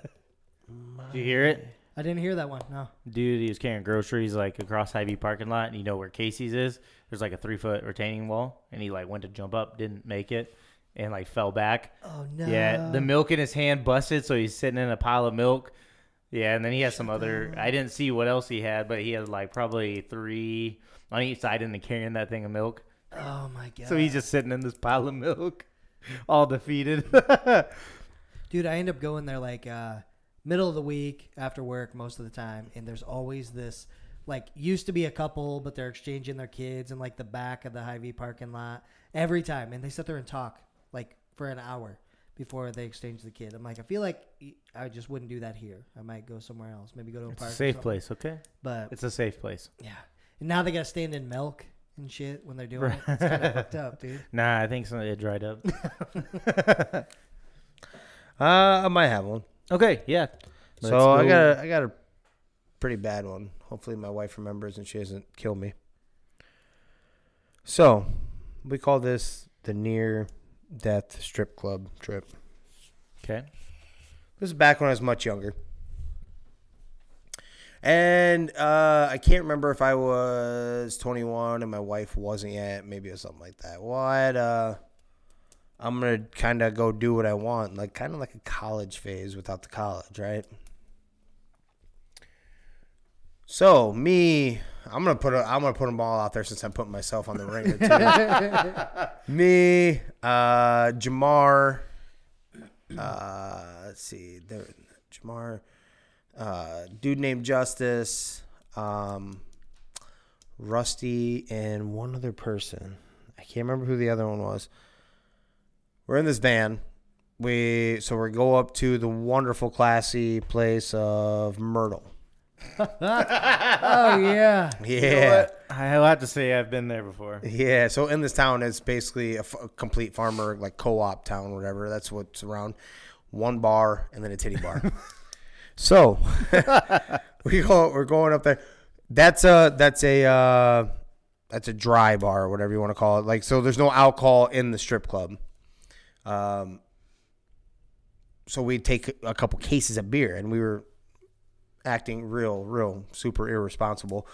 you hear it? I didn't hear that one. No. Dude, he was carrying groceries like across Hy-Vee parking lot, and you know where Casey's is? There's like a three foot retaining wall, and he like went to jump up, didn't make it, and like fell back. Oh no. Yeah, the milk in his hand busted, so he's sitting in a pile of milk. Yeah, and then he has some other. I didn't see what else he had, but he had like probably three on each side, and then carrying that thing of milk. Oh my god. So he's just sitting in this pile of milk, all defeated. Dude, I end up going there like uh, middle of the week after work most of the time, and there's always this like used to be a couple, but they're exchanging their kids in like the back of the Hy-Vee parking lot every time, and they sit there and talk like for an hour before they exchange the kid. I'm like, I feel like I just wouldn't do that here. I might go somewhere else, maybe go to a it's park. a or safe something. place, okay? but It's a safe place. yeah. And now they got to stand in milk and shit when they're doing it. It's kind of fucked up, dude. Nah, I think some it dried up. Uh, I might have one. okay, yeah. Let's so I go. got a, I got a pretty bad one. Hopefully my wife remembers and she doesn't kill me. So we call this the near death strip club trip. Okay. This is back when I was much younger. And uh, I can't remember if I was 21 and my wife wasn't yet. Maybe it was something like that. Well, I had, uh, I'm going to kind of go do what I want, like kind of like a college phase without the college, right? So me, I'm gonna put a, I'm gonna put them all out there since I'm putting myself on the ringer too. me, uh, Jamar, uh, let's see, there, Jamar, uh, dude named Justice, um, Rusty, and one other person. I can't remember who the other one was. We're in this van. We so we go up to the wonderful, classy place of Myrtle. Oh yeah. Yeah. I'll have to say I've been there before. Yeah, so in this town, it's basically a, f- a complete farmer like co-op town, whatever. That's what's around. One bar and then a titty bar. so we go. We're going up there. That's a that's a uh, that's a dry bar or whatever you want to call it. Like so, there's no alcohol in the strip club. Um. So we take a couple cases of beer, and we were acting real, real super irresponsible.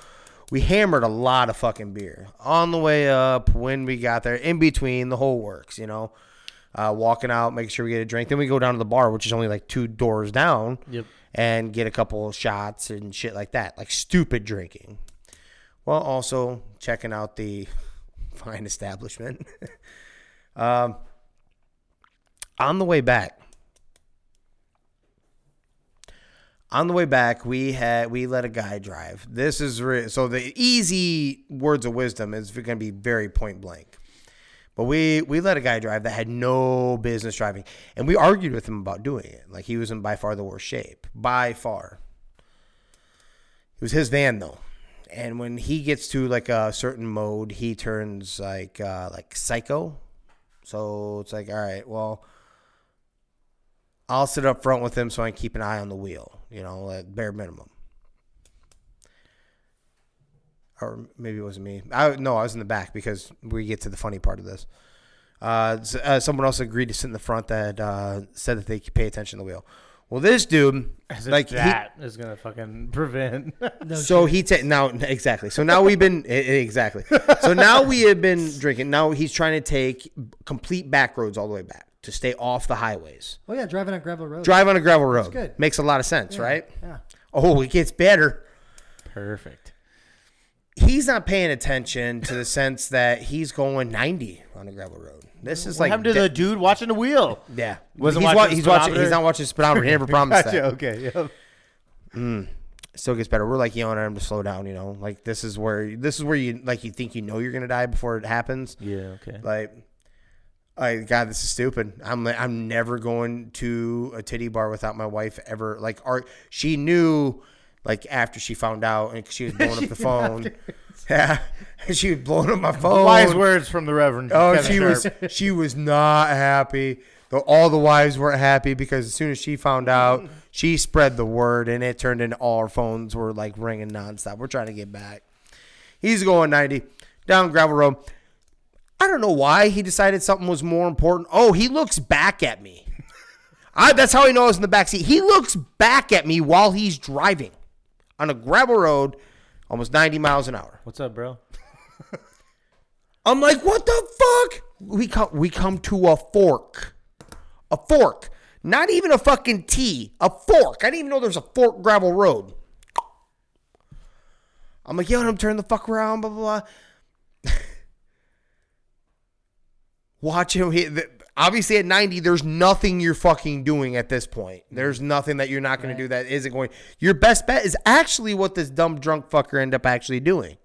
We hammered a lot of fucking beer on the way up, when we got there, in between, the whole works, you know. Uh, walking out, making sure we get a drink. Then we go down to the bar, which is only like two doors down, Yep. and get a couple shots and shit like that. Like stupid drinking. While also checking out the fine establishment. um, on the way back, on the way back, we had we let a guy drive. This is re- so the easy words of wisdom is going to be very point blank. But we we let a guy drive that had no business driving, and we argued with him about doing it. Like he was in by far the worst shape, by far. It was his van though, and when he gets to like a certain mode, he turns like uh, like psycho. So it's like, all right, well, I'll sit up front with him so I can keep an eye on the wheel, you know, at bare minimum. Or maybe it wasn't me. I no, I was in the back because we get to the funny part of this. Uh, uh, someone else agreed to sit in the front that uh, said that they could pay attention to the wheel. Well, this dude, As if like he- that is gonna fucking prevent. No so shit. he ta- now exactly. So now we've been exactly. So now we have been drinking. Now he's trying to take complete back roads all the way back to stay off the highways. Oh yeah, driving on gravel roads. Drive on a gravel road. good. Makes a lot of sense, Yeah, right? Yeah. Oh, it gets better. Perfect. he's not paying attention to the sense that he's going 90 on a gravel road. This is What like happened to de- the dude watching the wheel? yeah. Wasn't he's, watching wa- he's watching. He's not watching the speedometer. He never promised Gotcha. that. Okay. Yeah. Mm. Still gets better. We're like yelling at him to slow down. You know, like this is where this is where you like you think you know you're gonna die before it happens. Yeah. Okay. Like, I God, this is stupid. I'm like, I'm never going to a titty bar without my wife ever. Like, art. She knew, like after she found out, and she was blowing up the phone. Yeah, she was blowing up my phone. Wise words from the Reverend. Oh, Kevin she Sharp. was she was not happy. The, all the wives weren't happy because as soon as she found out, she spread the word, and it turned into all our phones were like ringing nonstop. We're trying to get back. He's going ninety down gravel road. I don't know why he decided something was more important. Oh, he looks back at me. I, that's how he knows in the back seat. He looks back at me while he's driving on a gravel road, almost ninety miles an hour. What's up, bro? I'm like, what the fuck? We come we come to a fork. A fork. Not even a fucking T. A fork. I didn't even know there's a fork gravel road. I'm like, yo, I'm turning the fuck around, blah blah blah. Watch him hit obviously at 90, there's nothing you're fucking doing at this point. There's mm-hmm. nothing that you're not gonna do that isn't going. Your best bet is actually what this dumb drunk fucker ended up actually doing.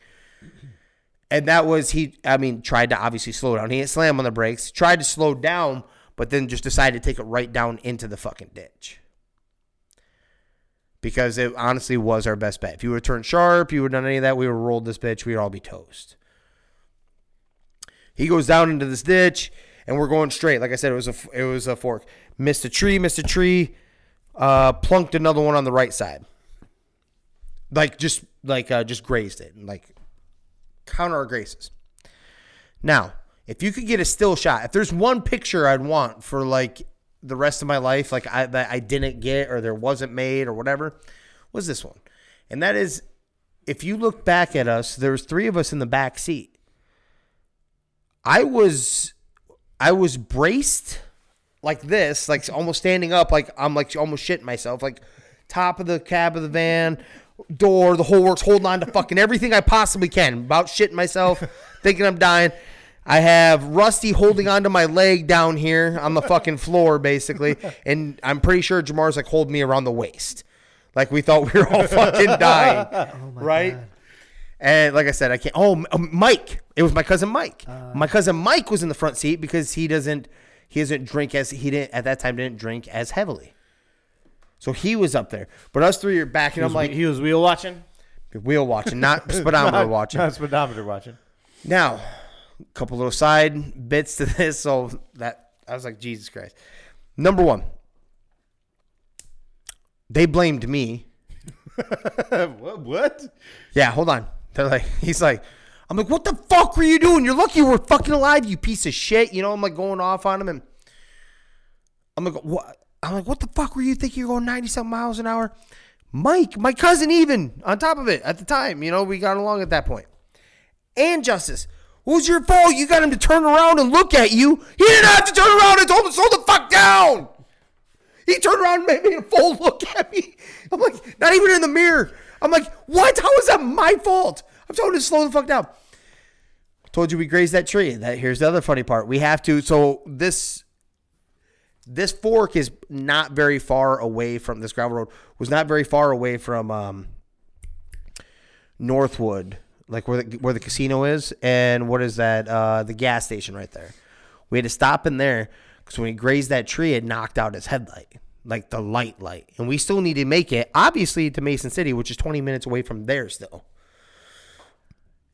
And that was he. I mean, tried to obviously slow down. He didn't slam on the brakes. Tried to slow down, but then just decided to take it right down into the fucking ditch. Because it honestly was our best bet. If you would have turned sharp, you would have done any of that. We would have rolled this bitch. We'd all be toast. He goes down into this ditch, and we're going straight. Like I said, it was a it was a fork. Missed a tree. Missed a tree. Uh, plunked another one on the right side. Like just like uh, just grazed it. Like counter our graces. Now, if you could get a still shot, if there's one picture I'd want for like the rest of my life, like I that I didn't get or there wasn't made or whatever, was this one. And that is if you look back at us, there was three of us in the back seat. I was I was braced like this, like almost standing up, like I'm like almost shitting myself, like top of the cab of the van, door, the whole works, holding on to fucking everything I possibly can, about shitting myself, thinking I'm dying. I have Rusty holding onto my leg down here on the fucking floor, basically, and I'm pretty sure Jamar's like holding me around the waist, like we thought we were all fucking dying, oh right? And like I said, I can't. Oh, um, Mike! It was my cousin Mike. my cousin Mike was in the front seat because he doesn't he doesn't drink as he didn't at that time didn't drink as heavily. So he was up there, but us three are back, and I'm like he was wheel watching. wheel watching, not speedometer watching. Not speedometer watching. Now, a couple little side bits to this. So that I was like, Jesus Christ. Number one, they blamed me. what? What? Yeah, hold on. They're like, he's like, I'm like, what the fuck were you doing? You're lucky we're fucking alive, you piece of shit. You know, I'm like going off on him, and I'm like, what? I'm like, what the fuck were you thinking? You're going 90 something miles an hour. Mike, my cousin, even on top of it at the time, you know, we got along at that point. And Justice, what was your fault? You got him to turn around and look at you. He didn't have to turn around. I told him to slow the fuck down. He turned around and made me a full look at me. I'm like, not even in the mirror. I'm like, what? How is that my fault? I'm him to slow the fuck down. Told you we grazed that tree. That here's the other funny part. We have to. So this this fork is not very far away from this gravel road. Was not very far away from um, Northwood, like where the where the casino is, and what is that? Uh, the gas station right there. We had to stop in there because when he grazed that tree, it knocked out his headlight, like the light light, and we still need to make it obviously to Mason City, which is 20 minutes away from there still.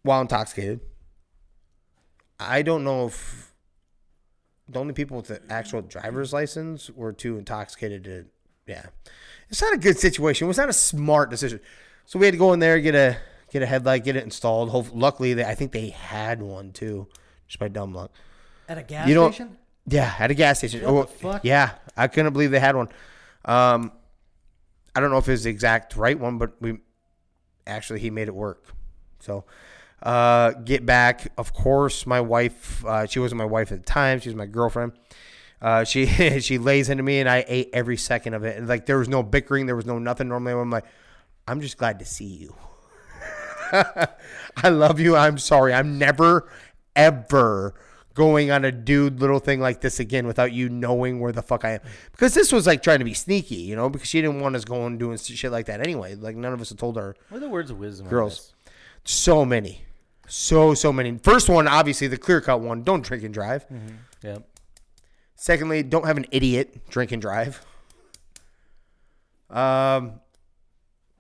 While intoxicated, I don't know if the only people with the actual driver's license were too intoxicated to, yeah. It's not a good situation. It was not a smart decision. So we had to go in there get a get a headlight, get it installed. Hope, luckily, they, I think they had one too, just by dumb luck. At a gas You know- station? Yeah, at a gas station. What Oh, the fuck? Yeah, I couldn't believe they had one. Um, I don't know if it was the exact right one, but we actually he made it work. So, uh, get back. Of course, my wife. Uh, she wasn't my wife at the time. She was my girlfriend. Uh, she she lays into me, and I ate every second of it. And like there was no bickering, there was no nothing. Normally, I'm like, I'm just glad to see you. I love you. I'm sorry. I'm never, ever going on a dude little thing like this again without you knowing where the fuck I am. Because this was like trying to be sneaky, you know, because she didn't want us going doing shit like that anyway. Like none of us had told her. What are the words of wisdom? Girls. So many. So, so many. First one, obviously, the clear cut one don't drink and drive. Yep. Secondly, don't have an idiot drink and drive. Um,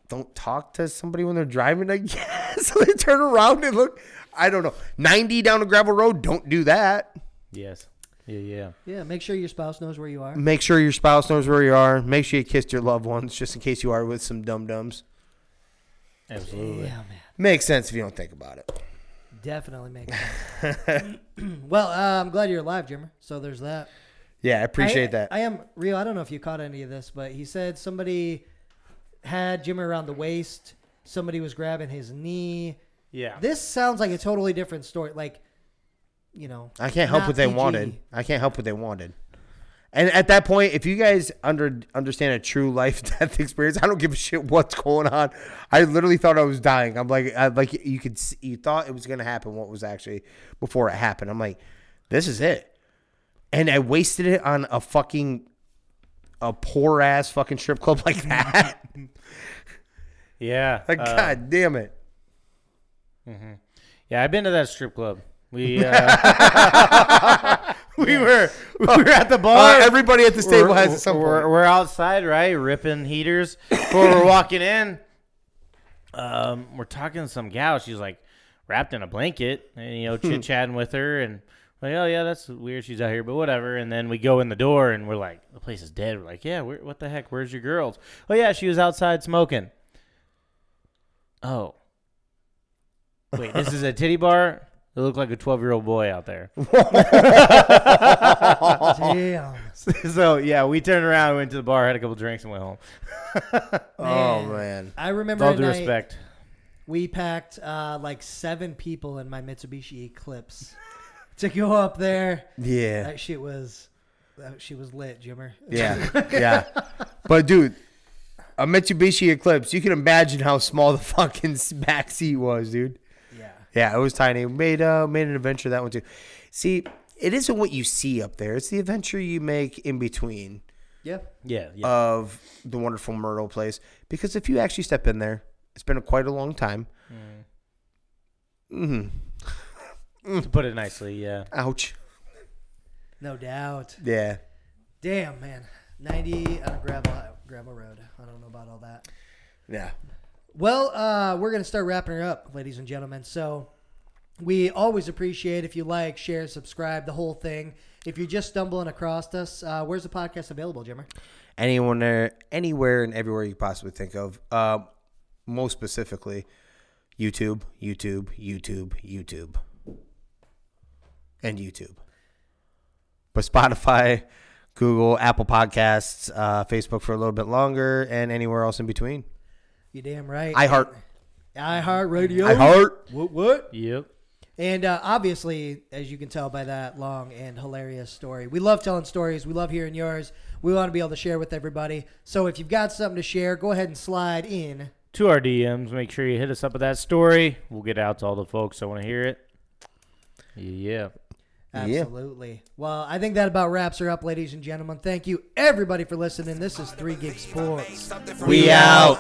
don't talk to somebody when they're driving. I guess so they turn around and look. I don't know. Ninety down a gravel road. Don't do that. Yes. Yeah. Yeah. Yeah, make sure your spouse knows where you are. Make sure your spouse knows where you are. Make sure you kissed your loved ones, just in case you are with some dum dums. Absolutely. Yeah, man. Makes sense if you don't think about it. Definitely makes sense. well, uh, I'm glad you're alive, Jimmer. So there's that. Yeah, I appreciate I, that. I am real. I don't know if you caught any of this, but he said somebody had Jimmer around the waist. Somebody was grabbing his knee. Yeah. This sounds like a totally different story. Like, you know, I can't help what they PG. wanted. I can't help what they wanted. And at that point, if you guys under understand a true life death experience, I don't give a shit what's going on. I literally thought I was dying. I'm like, I, like you could, see, you thought it was gonna happen. What was actually before it happened? I'm like, this is it. And I wasted it on a fucking, a poor ass fucking strip club like that. Yeah. like, uh, god damn it. Yeah, I've been to that strip club. We uh, we were we were at the bar. Uh, everybody at this table we're, has some we're, we're outside, right, ripping heaters. Before we're walking in, um, we're talking to some gal. She's like wrapped in a blanket, and you know, chit chatting with her, and like, oh yeah, that's weird. She's out here, but whatever. And then we go in the door, and we're like, the place is dead. We're like, yeah, where, what the heck? Where's your girls? Oh yeah, she was outside smoking. Oh. Wait, this is a titty bar. It looked like a twelve-year-old boy out there. damn. so yeah, we turned around, went to the bar, had a couple drinks, and went home. Oh Man. man. I With remember all a due night respect. we packed uh, like seven people in my Mitsubishi Eclipse to go up there. Yeah. That shit was, that shit was lit, Jimmer. Yeah, yeah. But dude, a Mitsubishi Eclipse, you can imagine how small the fucking back seat was, dude. Yeah. Yeah, it was tiny. Made uh made an adventure that one too. See, it isn't what you see up there; it's the adventure you make in between Yeah. Yeah, yeah. of the wonderful Myrtle place. Because if you actually step in there, it's been a, quite a long time. mm-hmm to put it nicely, yeah. Ouch. No doubt. Yeah. Damn, man. 90 on a gravel gravel road. I don't know about all that. Yeah. Well, uh, we're going to start wrapping her up, ladies and gentlemen. So we always appreciate if you like, share, subscribe, the whole thing. If you're just stumbling across us, uh, where's the podcast available, Jimmer? anyone there, anywhere and everywhere you possibly think of. Uh, most specifically, YouTube, YouTube, YouTube, YouTube, and YouTube. But Spotify, Google, Apple Podcasts, uh, Facebook for a little bit longer, and anywhere else in between. You damn right. I heart. iHeart Radio. I heart. What? What? Yep. And uh, obviously, as you can tell by that long and hilarious story, we love telling stories. We love hearing yours. We want to be able to share with everybody. So if you've got something to share, go ahead and slide in. To our DMs, make sure you hit us up with that story. We'll get out to all the folks that want to hear it. Yeah. Yeah. Absolutely. Well, I think that about wraps her up, ladies and gentlemen. Thank you, everybody, for listening. This is Three Gig Sports. We out.